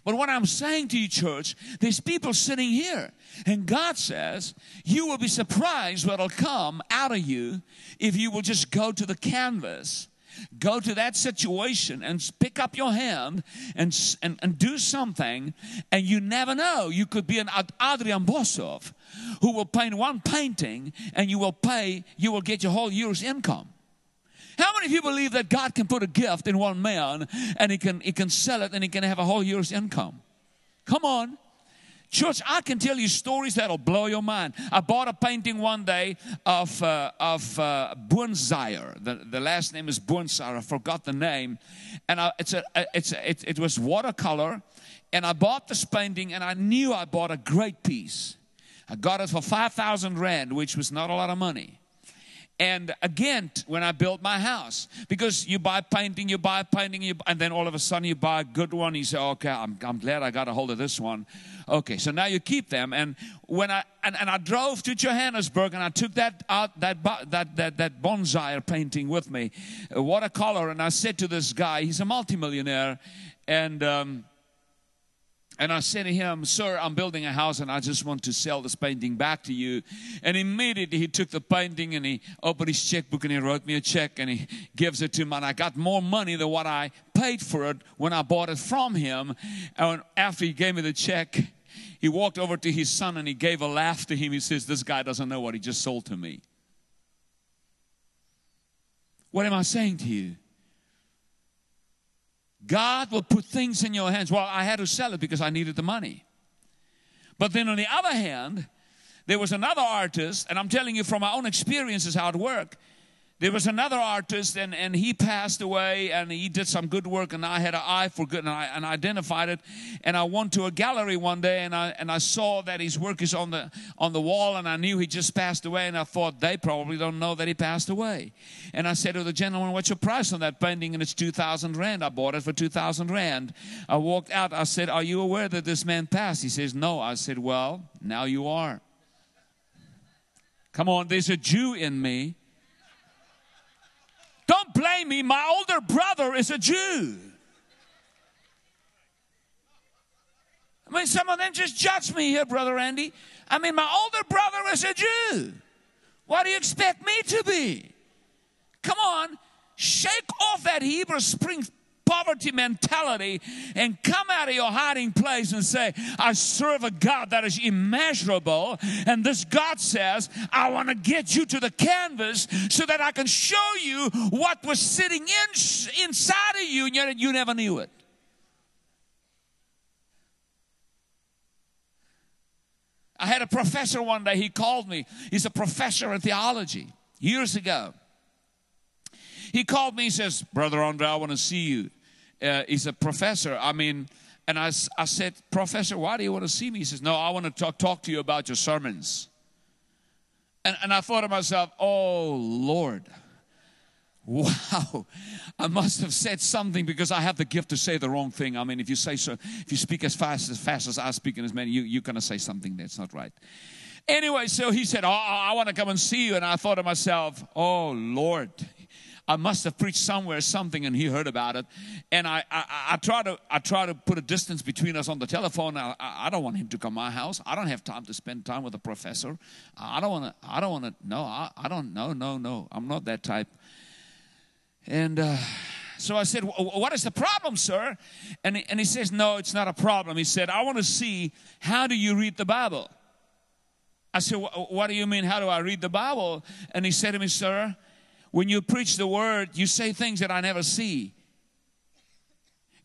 But what I'm saying to you, church, there's people sitting here, and God says, You will be surprised what'll come out of you if you will just go to the canvas. Go to that situation and pick up your hand and, and, and do something, and you never know. You could be an Adrian Boshoff who will paint one painting and you will pay, you will get your whole year's income. How many of you believe that God can put a gift in one man and he can, he can sell it and he can have a whole year's income? Come on. Church, I can tell you stories that'll blow your mind. I bought a painting one day of, uh, of uh, The, the last name is Boonzaier. I forgot the name. And I, it's a, it's a, it, it was watercolor. And I bought this painting and I knew I bought a great piece. I got it for 5,000 Rand, which was not a lot of money. And again when I built my house. Because you buy painting, you buy painting, you, and then all of a sudden you buy a good one. You say, okay, I'm, I'm glad I got a hold of this one. Okay, so now you keep them. And when I and, and I drove to Johannesburg and I took that out that that that that Boonzaier painting with me, watercolor, and I said to this guy, he's a multimillionaire, and. Um, and I said to him, Sir, I'm building a house and I just want to sell this painting back to you. And immediately he took the painting and he opened his checkbook and he wrote me a check and he gives it to me. And I got more money than what I paid for it when I bought it from him. And after he gave me the check, he walked over to his son and he gave a laugh to him. He says, This guy doesn't know what he just sold to me. What am I saying to you? God will put things in your hands. Well, I had to sell it because I needed the money. But then on the other hand, there was another artist, and I'm telling you from my own experiences how it worked. There was another artist, and, and he passed away, and he did some good work, and I had an eye for good, and I, and I identified it. And I went to a gallery one day, and I, and I saw that his work is on the, on the wall, and I knew he just passed away, and I thought, they probably don't know that he passed away. And I said to the gentleman, what's your price on that painting? And it's 2,000 Rand. I bought it for 2,000 Rand. I walked out, I said, are you aware that this man passed? He says, no. I said, well, now you are. Come on, there's a Jew in me don't blame me. My older brother is a Jew. I mean, some of them just judge me here, Brother Andy. I mean, my older brother is a Jew. What do you expect me to be? Come on, shake off that Heber Spring poverty mentality and come out of your hiding place and say, I serve a God that is immeasurable. And this God says, I want to get you to the canvas so that I can show you what was sitting in, inside of you and yet you never knew it. I had a professor one day, he called me. He's a professor in theology years ago. He called me, he says, Brother Andre, I want to see you. Uh, he's a professor. I mean, and I, I said, Professor, why do you want to see me? He says, No, I want to talk, talk to you about your sermons. And, and I thought to myself, Oh, Lord. Wow, I must have said something because I have the gift to say the wrong thing. I mean, if you say so, if you speak as fast as fast as I speak and as many, you, you're going to say something that's not right. Anyway, so he said, Oh, I want to come and see you. And I thought to myself, Oh, Lord, I must have preached somewhere something and he heard about it. And I, I, I try to I try to put a distance between us on the telephone. I, I don't want him to come to my house. I don't have time to spend time with a professor. I don't want to. I don't want to. No, I, I don't. No, no, no. I'm not that type. And. Uh, so I said, What is the problem, sir? And and he says, No, it's not a problem. He said, I want to see how do you read the Bible? I said, What do you mean, how do I read the Bible? And he said to me, Sir, when you preach the word, you say things that I never see.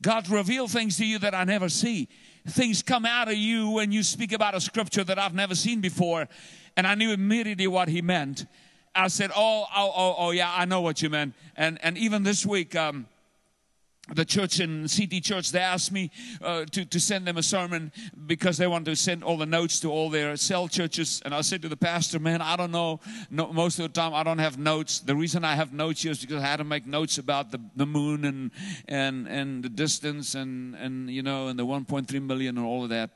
God reveal things to you that I never see. Things come out of you when you speak about a scripture that I've never seen before. And I knew immediately what he meant. I said, Oh, oh, oh, oh yeah, I know what you meant. And, and even this week, um, the church in CT Church, they asked me uh, to, to send them a sermon because they want to send all the notes to all their cell churches. And I said to the pastor, man, I don't know. No, most of the time, I don't have notes. The reason I have notes here is because I had to make notes about the, the moon and, and, and the distance and, and, you know, and the 1.3 million and all of that.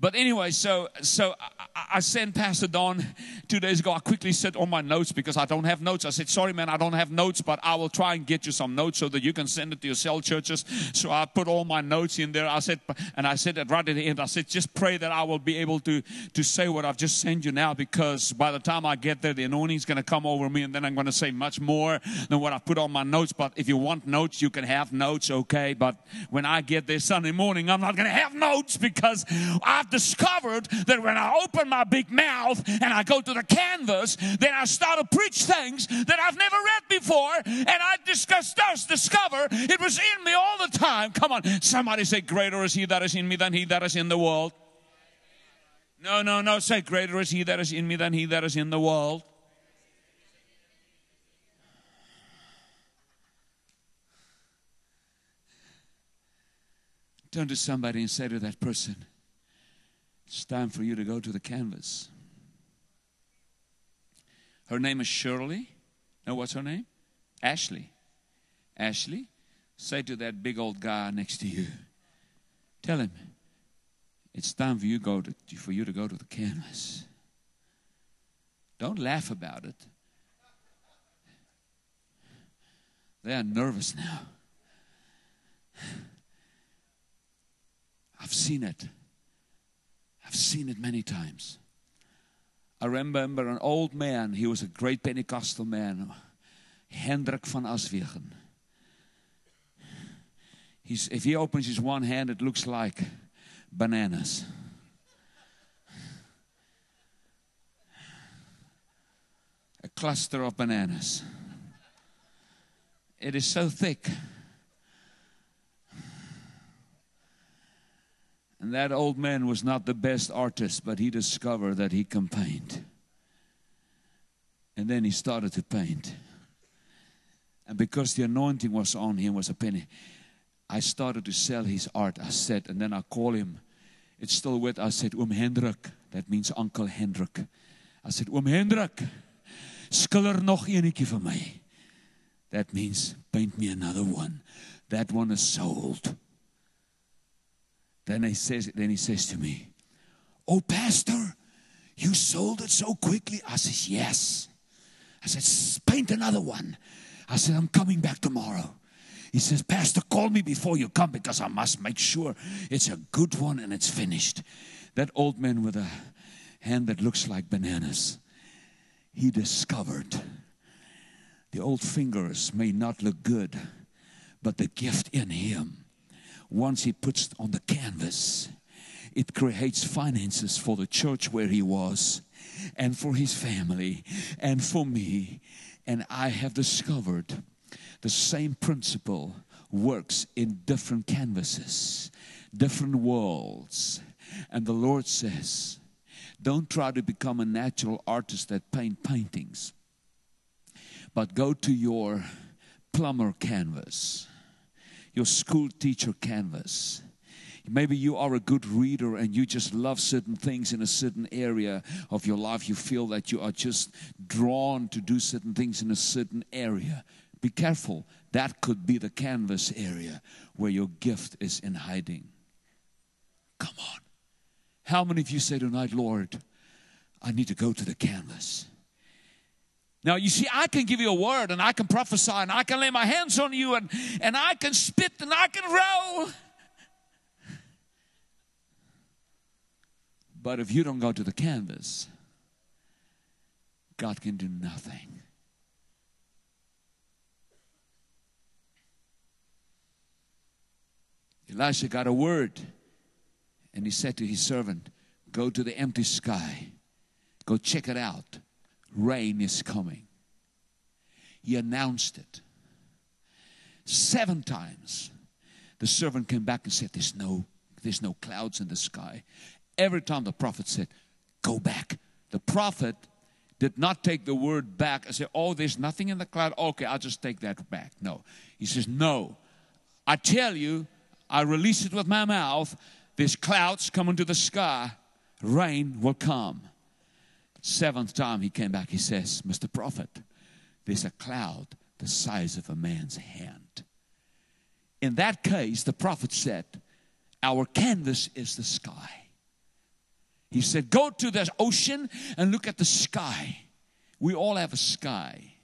But anyway, so, so I, I sent Pastor Don two days ago. I quickly said all my notes because I don't have notes. I said, sorry, man, I don't have notes, but I will try and get you some notes so that you can send it to your cell churches. So I put all my notes in there. I said, and I said that right at the end, I said, just pray that I will be able to, to say what I've just sent you now because by the time I get there, the anointing is going to come over me and then I'm going to say much more than what I put on my notes. But if you want notes, you can have notes, okay? But when I get there Sunday morning, I'm not going to have notes because I've discovered that when I open my big mouth and I go to the canvas, then I start to preach things that I've never read before and I discuss, discover it was in me all the time. Come on, somebody say, Greater is he that is in me than he that is in the world. No, no, no. Say, Greater is he that is in me than he that is in the world. Turn to somebody and say to that person, It's time for you to go to the canvas. Her name is Shirley. No, what's her name? Ashley. Ashley, say to that big old guy next to you, tell him, it's time for you, go to, for you to go to the canvas. Don't laugh about it. They are nervous now. I've seen it. I've seen it many times. I remember an old man, he was a great Pentecostal man, Hendrik van Aswegen. He's, if he opens his one hand, it looks like bananas. A cluster of bananas. It is so thick. And that old man was not the best artist, but he discovered that he can paint. And then he started to paint. And because the anointing was on him, was a penny. I started to sell his art. I said, and then I call him. It's still with. I said, Oom Hendrik. That means Uncle Hendrik. I said, Oom Hendrik, skiller nog enetjie vir my. That means paint me another one. That one is sold. Then he says, then he says to me, Oh, Pastor, you sold it so quickly. I says, Yes. I said, paint another one. I said, I'm coming back tomorrow. He says, Pastor, call me before you come because I must make sure it's a good one and it's finished. That old man with a hand that looks like bananas, he discovered the old fingers may not look good, but the gift in him once he puts on the canvas, it creates finances for the church where he was and for his family and for me. And I have discovered the same principle works in different canvases, different worlds. And the Lord says, don't try to become a natural artist that paint paintings, but go to your plumber canvas your school teacher canvas. Maybe you are a good reader and you just love certain things in a certain area of your life. You feel that you are just drawn to do certain things in a certain area. Be careful. That could be the canvas area where your gift is in hiding. Come on. How many of you say tonight, Lord, I need to go to the canvas? Now, you see, I can give you a word and I can prophesy and I can lay my hands on you and, and I can spit and I can roll. But if you don't go to the canvas, God can do nothing. Elisha got a word and he said to his servant, Go to the empty sky, go check it out rain is coming. He announced it. Seven times the servant came back and said, There's no, there's no clouds in the sky. Every time the prophet said, Go back. The prophet did not take the word back and say, Oh, there's nothing in the cloud. Okay, I'll just take that back. No. He says, No. I tell you, I release it with my mouth. There's clouds coming to the sky. Rain will come. Seventh time he came back, he says, Mr. Prophet, there's a cloud the size of a man's hand. In that case, the prophet said, Our canvas is the sky. He said, Go to the ocean and look at the sky. We all have a sky.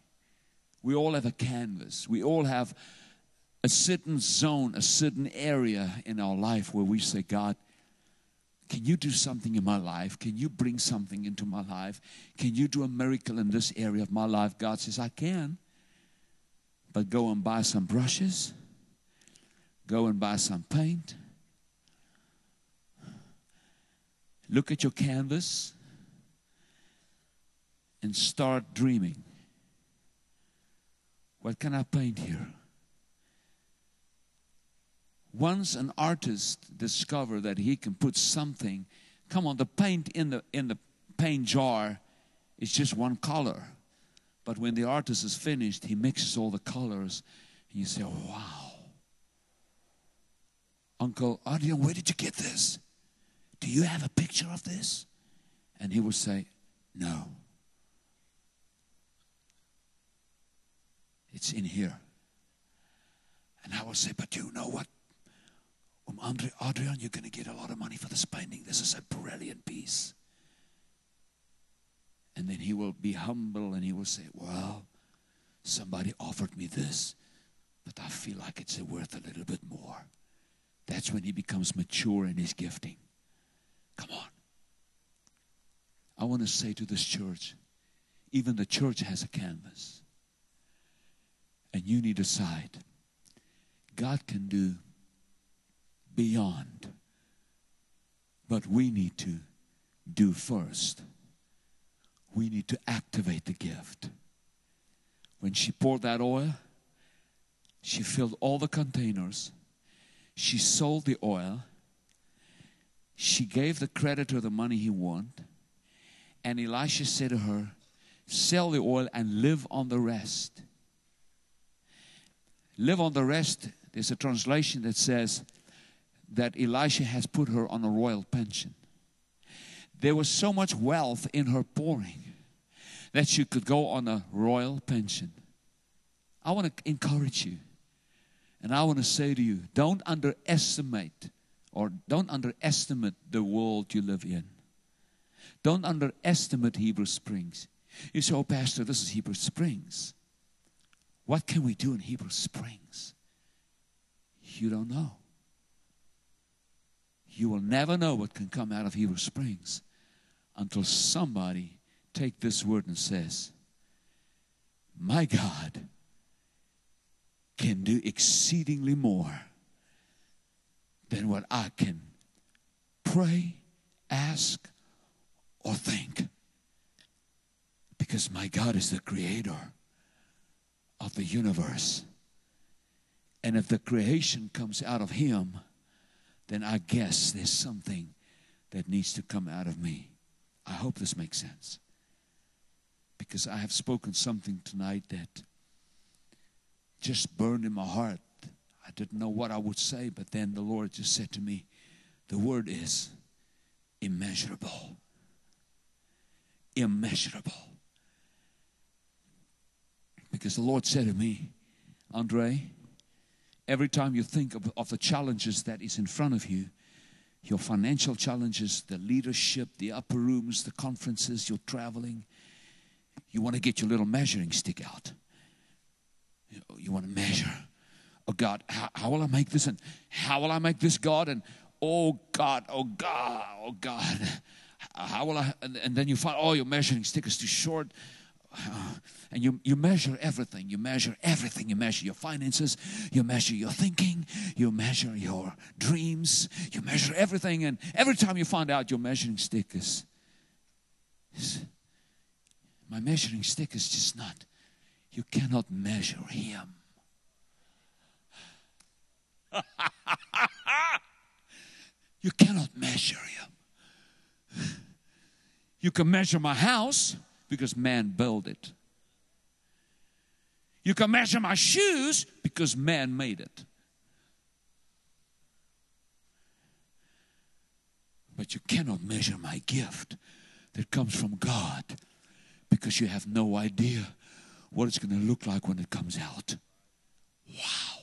We all have a canvas. We all have a certain zone, a certain area in our life where we say, God, can you do something in my life? Can you bring something into my life? Can you do a miracle in this area of my life? God says, I can. But go and buy some brushes, go and buy some paint. Look at your canvas and start dreaming. What can I paint here? Once an artist discovers that he can put something come on the paint in the in the paint jar is just one color but when the artist is finished he mixes all the colors and you say wow uncle Adrian where did you get this do you have a picture of this and he will say no It's in here. And I will say, But you know what? Um, Andre, Adrian, you're going to get a lot of money for this painting. This is a brilliant piece. And then he will be humble and he will say, Well, somebody offered me this, but I feel like it's worth a little bit more. That's when he becomes mature in his gifting. Come on. I want to say to this church, even the church has a canvas. And you need a side. God can do beyond. But we need to do first. We need to activate the gift. When she poured that oil, she filled all the containers. She sold the oil. She gave the creditor the money he wanted. And Elisha said to her, Sell the oil and live on the rest. Live on the rest. There's a translation that says that Elisha has put her on a royal pension. There was so much wealth in her pouring that she could go on a royal pension. I want to encourage you. And I want to say to you don't underestimate or don't underestimate the world you live in. Don't underestimate Heber Springs. You say, Oh, Pastor, this is Heber Springs. What can we do in Heber Springs? You don't know. You will never know what can come out of Heber Springs until somebody take this word and says, My God can do exceedingly more than what I can pray, ask, or think. Because my God is the creator of the universe. And if the creation comes out of Him, then I guess there's something that needs to come out of me. I hope this makes sense. Because I have spoken something tonight that just burned in my heart. I didn't know what I would say, but then the Lord just said to me, The word is immeasurable. Immeasurable. Because the Lord said to me, Andre, every time you think of, of, the challenges that is in front of you, your financial challenges, the leadership, the upper rooms, the conferences, you're traveling, you want to get your little measuring stick out. You, you want to measure. Oh God, how, how will I make this? And how will I make this, God? And oh God, oh God, oh God, how will I? And, and then you find, oh, your measuring stick is too short. and you, you measure everything. You measure everything. You measure your finances. You measure your thinking. You measure your dreams. You measure everything. And every time you find out your measuring stick is, is my measuring stick is just not, you cannot measure him. you cannot measure him. You can measure my house because man built it. You can measure my shoes because man made it. But you cannot measure my gift that comes from God because you have no idea what it's going to look like when it comes out. Wow.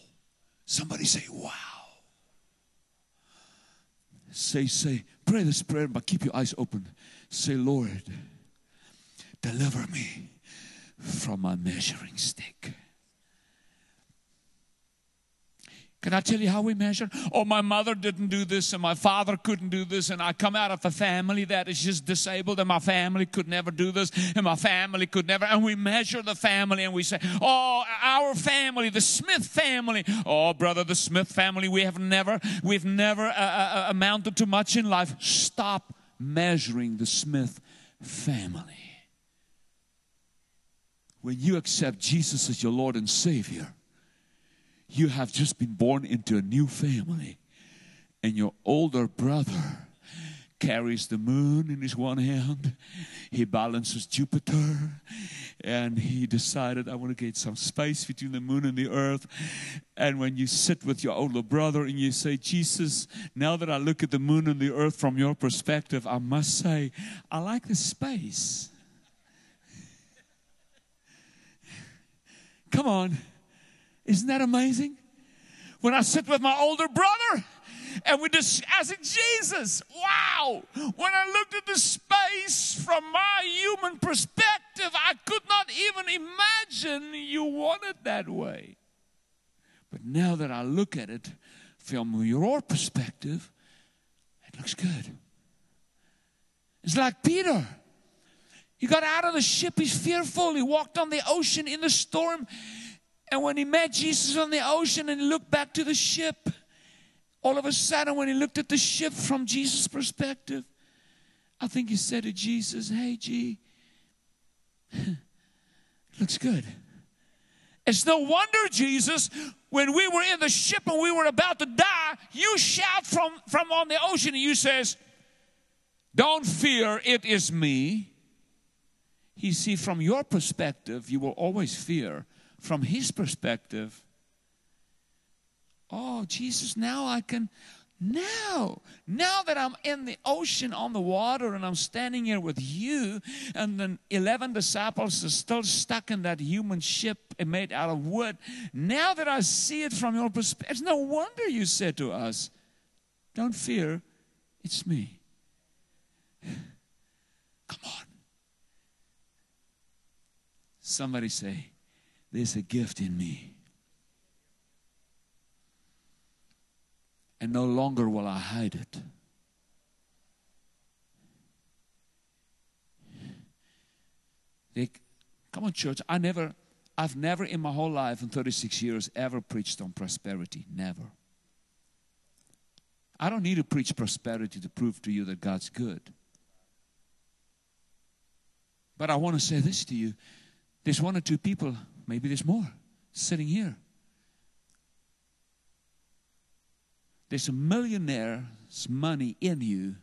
Somebody say, wow. Say, say, pray this prayer, but keep your eyes open. Say, Lord, Deliver me from my measuring stick. Can I tell you how we measure? Oh, my mother didn't do this, and my father couldn't do this, and I come out of a family that is just disabled, and my family could never do this, and my family could never. And we measure the family, and we say, Oh, our family, the Smith family. Oh, brother, the Smith family, we have never, we've never uh, uh, uh amounted to much in life. Stop measuring the Smith family. When you accept Jesus as your Lord and Savior, you have just been born into a new family. And your older brother carries the moon in his one hand. He balances Jupiter. And he decided, I want to get some space between the moon and the earth. And when you sit with your older brother and you say, Jesus, now that I look at the moon and the earth from your perspective, I must say, I like the space. Come on. Isn't that amazing? When I sit with my older brother and we just, I said, Jesus, wow. When I looked at the space from my human perspective, I could not even imagine you want it that way. But now that I look at it from your perspective, it looks good. It's like Peter. He got out of the ship, he's fearful. He walked on the ocean in the storm. And when he met Jesus on the ocean and he looked back to the ship, all of a sudden, when he looked at the ship from Jesus' perspective, I think he said to Jesus, Hey, G, looks good. It's no wonder, Jesus, when we were in the ship and we were about to die, you shout from, from on the ocean and you says, Don't fear, it is me. You see, from your perspective, you will always fear. From his perspective, oh, Jesus, now I can, now, now that I'm in the ocean on the water and I'm standing here with you, and the 11 disciples are still stuck in that human ship made out of wood, now that I see it from your perspective, it's no wonder you said to us, Don't fear, it's me. Come on. Somebody say, There's a gift in me. And no longer will I hide it. Come on, church. I never, I've never in my whole life in 36 years ever preached on prosperity. Never. I don't need to preach prosperity to prove to you that God's good. But I want to say this to you there's one or two people, maybe there's more, sitting here. There's a millionaire's money in you,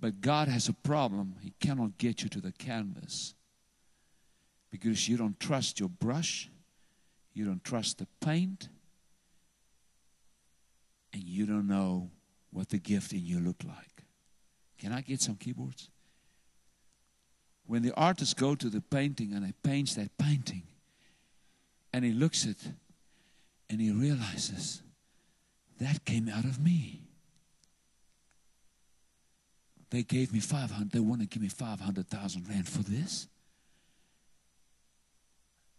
but God has a problem. He cannot get you to the canvas because you don't trust your brush, you don't trust the paint, and you don't know what the gift in you look like. Can I get some keyboards? When the artist go to the painting and he paints that painting and he looks at and he realizes that came out of me. They gave me 500 they want to give me 500,000 rand for this.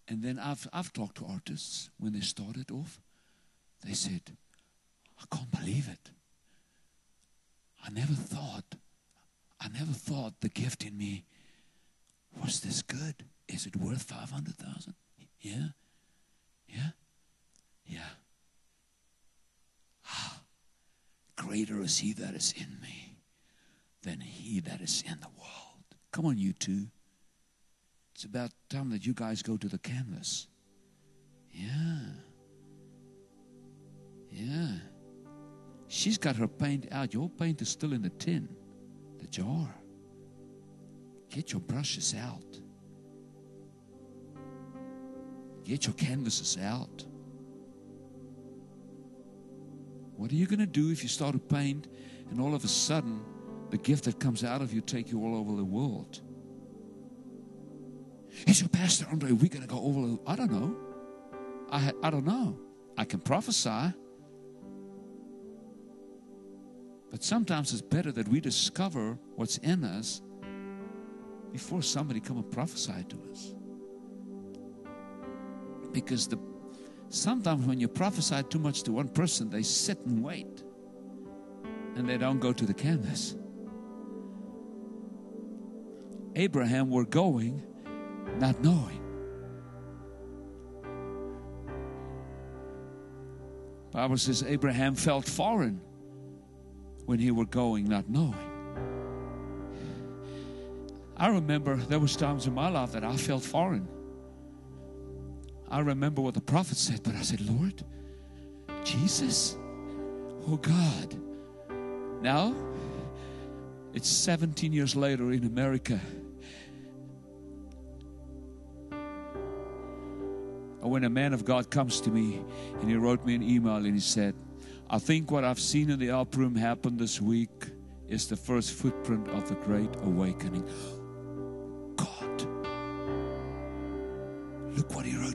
And then I've, I've talked to artists. When they started off they said I can't believe it. I never thought I never thought the gift in me was this good? Is it worth 500,000? Yeah. Yeah. Yeah. Ah, greater is he that is in me than he that is in the world. Come on, you two. It's about time that you guys go to the canvas. Yeah. Yeah. She's got her paint out. Your paint is still in the tin, the jar. Get your brushes out. Get your canvases out. What are you going to do if you start to paint and all of a sudden the gift that comes out of you take you all over the world? He said, Pastor Andre, we're going to go over. The, I don't know. I, I don't know. I can prophesy. But sometimes it's better that we discover what's in us before somebody come and prophesy to us. Because the sometimes when you prophesy too much to one person, they sit and wait. And they don't go to the canvas. Abraham were going, not knowing. Bible says Abraham felt foreign when he were going, not knowing. I remember there was times in my life that I felt foreign. I remember what the prophet said, but I said, Lord, Jesus, oh God. Now, it's 17 years later in America. When a man of God comes to me and he wrote me an email and he said, I think what I've seen in the up room happen this week is the first footprint of the great awakening.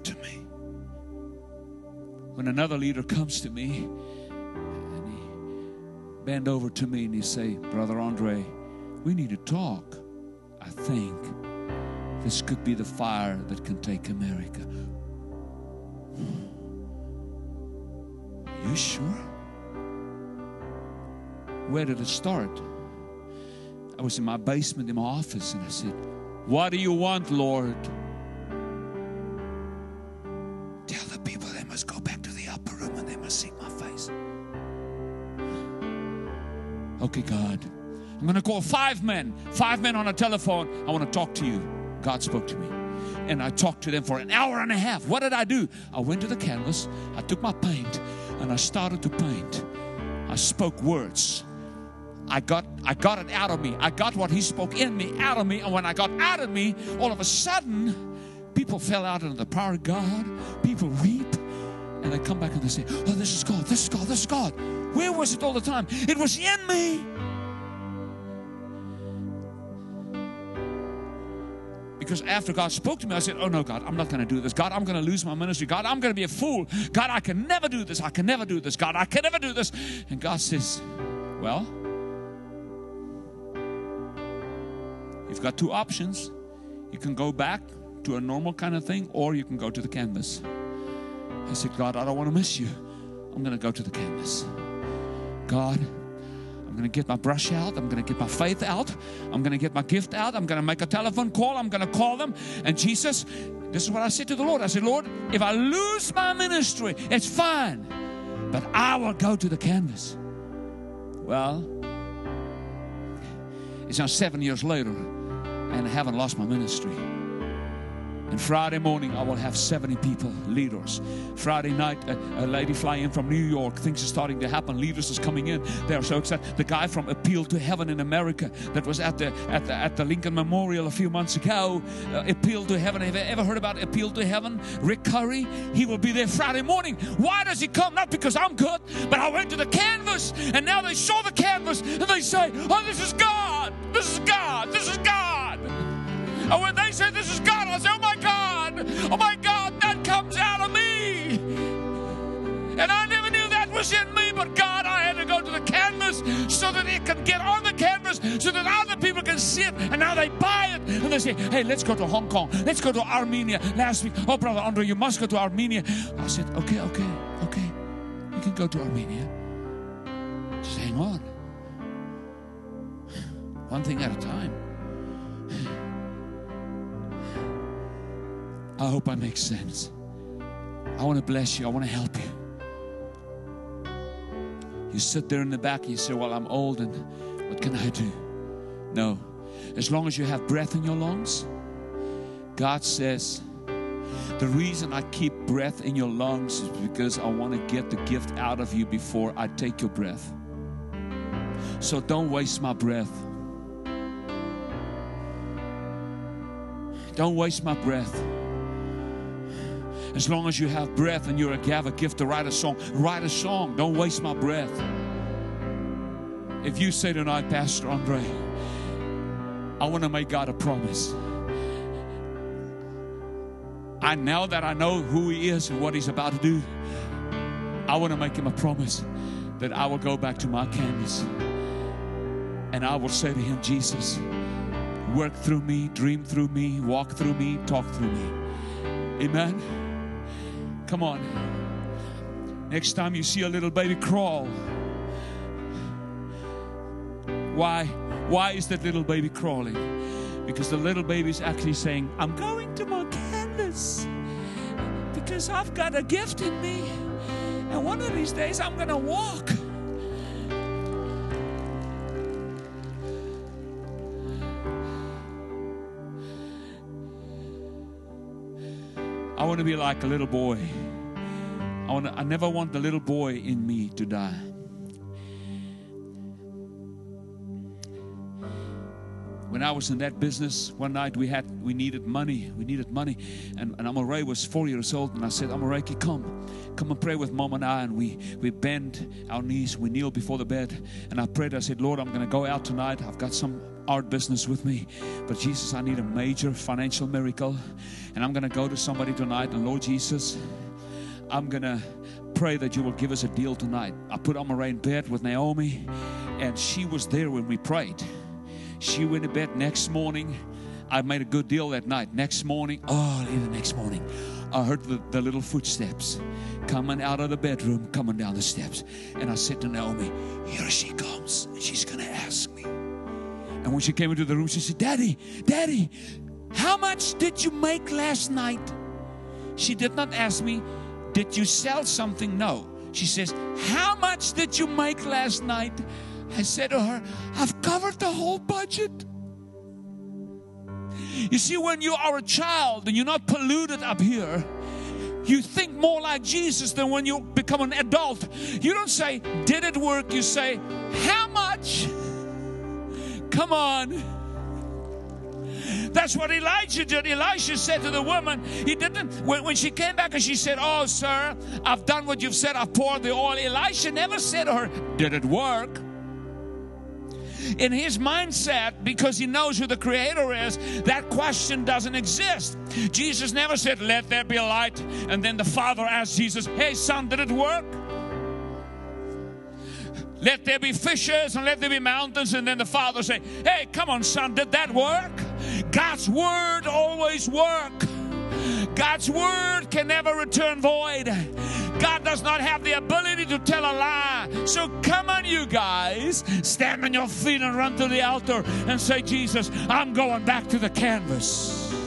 To me. When another leader comes to me and he bend over to me and he say, Brother Andre, we need to talk. I think this could be the fire that can take America. You sure? Where did it start? I was in my basement in my office and I said, What do you want, Lord? Okay, God. I'm going to call five men, five men on a telephone. I want to talk to you. God spoke to me. And I talked to them for an hour and a half. What did I do? I went to the canvas, I took my paint, and I started to paint. I spoke words. I got I got it out of me. I got what he spoke in me out of me. And when I got out of me, all of a sudden, people fell out into the power of God. People weep. And they come back and they say, Oh, this is God, this is God, this is God. Where was it all the time? It was in me. Because after God spoke to me, I said, Oh no, God, I'm not going to do this. God, I'm going to lose my ministry. God, I'm going to be a fool. God, I can never do this. I can never do this. God, I can never do this. And God says, Well, you've got two options. You can go back to a normal kind of thing, or you can go to the canvas. I said, God, I don't want to miss you. I'm going to go to the canvas. God, I'm going to get my brush out. I'm going to get my faith out. I'm going to get my gift out. I'm going to make a telephone call. I'm going to call them. And Jesus, this is what I said to the Lord. I said, Lord, if I lose my ministry, it's fine. But I will go to the canvas. Well, it's now seven years later, and I haven't lost my ministry. And Friday morning, I will have 70 people, leaders. Friday night, a, a, lady flying in from New York. Things are starting to happen. Leaders is coming in. They are so excited. The guy from Appeal to Heaven in America that was at the at the, at the Lincoln Memorial a few months ago. Uh, Appeal to Heaven. Have you ever heard about Appeal to Heaven? Rick Curry. He will be there Friday morning. Why does he come? Not because I'm good, but I went to the canvas, and now they saw the canvas, and they say, "Oh, this is God. This is God. This is God." And when they say this is God, I say, oh my God, that comes out of me. And I never knew that was in me, but God, I had to go to the canvas so that it can get on the canvas so that other people can see it. And now they buy it. And they say, hey, let's go to Hong Kong. Let's go to Armenia. Last week, oh, Brother Andre, you must go to Armenia. I said, okay, okay, okay. You can go to Armenia. Just hang on. One thing at a time. I hope I make sense. I want to bless you. I want to help you. You sit there in the back and you say, Well, I'm old and what can I do? No. As long as you have breath in your lungs, God says, The reason I keep breath in your lungs is because I want to get the gift out of you before I take your breath. So don't waste my breath. Don't waste my breath. As long as you have breath and you're a, a gift to write a song, write a song. Don't waste my breath. If you say tonight, Pastor Andre, I want to make God a promise. I now that I know who He is and what He's about to do, I want to make Him a promise that I will go back to my canvas and I will say to Him, Jesus, work through me, dream through me, walk through me, talk through me. Amen. Come on. Next time you see a little baby crawl, why? Why is that little baby crawling? Because the little baby is actually saying, I'm going to my canvas because I've got a gift in me. And one of these days I'm going to walk. I want to be like a little boy. I, want to, I never want the little boy in me to die. When I was in that business, one night we had we needed money. We needed money, and, and Amaray was four years old, and I said, Amaray, come, come and pray with mom and I. And we we bend our knees, we kneel before the bed, and I prayed. I said, Lord, I'm going to go out tonight. I've got some art business with me. But Jesus, I need a major financial miracle. And I'm going to go to somebody tonight. And Lord Jesus, I'm going to pray that you will give us a deal tonight. I put Amara in bed with Naomi, and she was there when we prayed. She went to bed next morning. I made a good deal that night. Next morning, oh, the next morning, I heard the, the little footsteps coming out of the bedroom, coming down the steps. And I said to Naomi, Here she comes, and she's going to ask me. And when she came into the room, she said, Daddy, Daddy, how much did you make last night? She did not ask me, Did you sell something? No. She says, How much did you make last night? I said to her, I've covered the whole budget. You see, when you are a child and you're not polluted up here, you think more like Jesus than when you become an adult. You don't say, Did it work? You say, How much? Come on. That's what Elijah did. Elisha said to the woman, he didn't, when, when she came back and she said, Oh, sir, I've done what you've said, I've poured the oil. Elisha never said to her, Did it work? in his mindset, because he knows who the Creator is, that question doesn't exist. Jesus never said, Let there be light. And then the Father asked Jesus, Hey, son, did it work? Let there be fishes and let there be mountains. And then the Father say, Hey, come on, son, did that work? God's word always work. God's word can never return void. God does not have the ability to tell a lie. So come on, you guys, stand on your feet and run to the altar and say, Jesus, I'm going back to the canvas.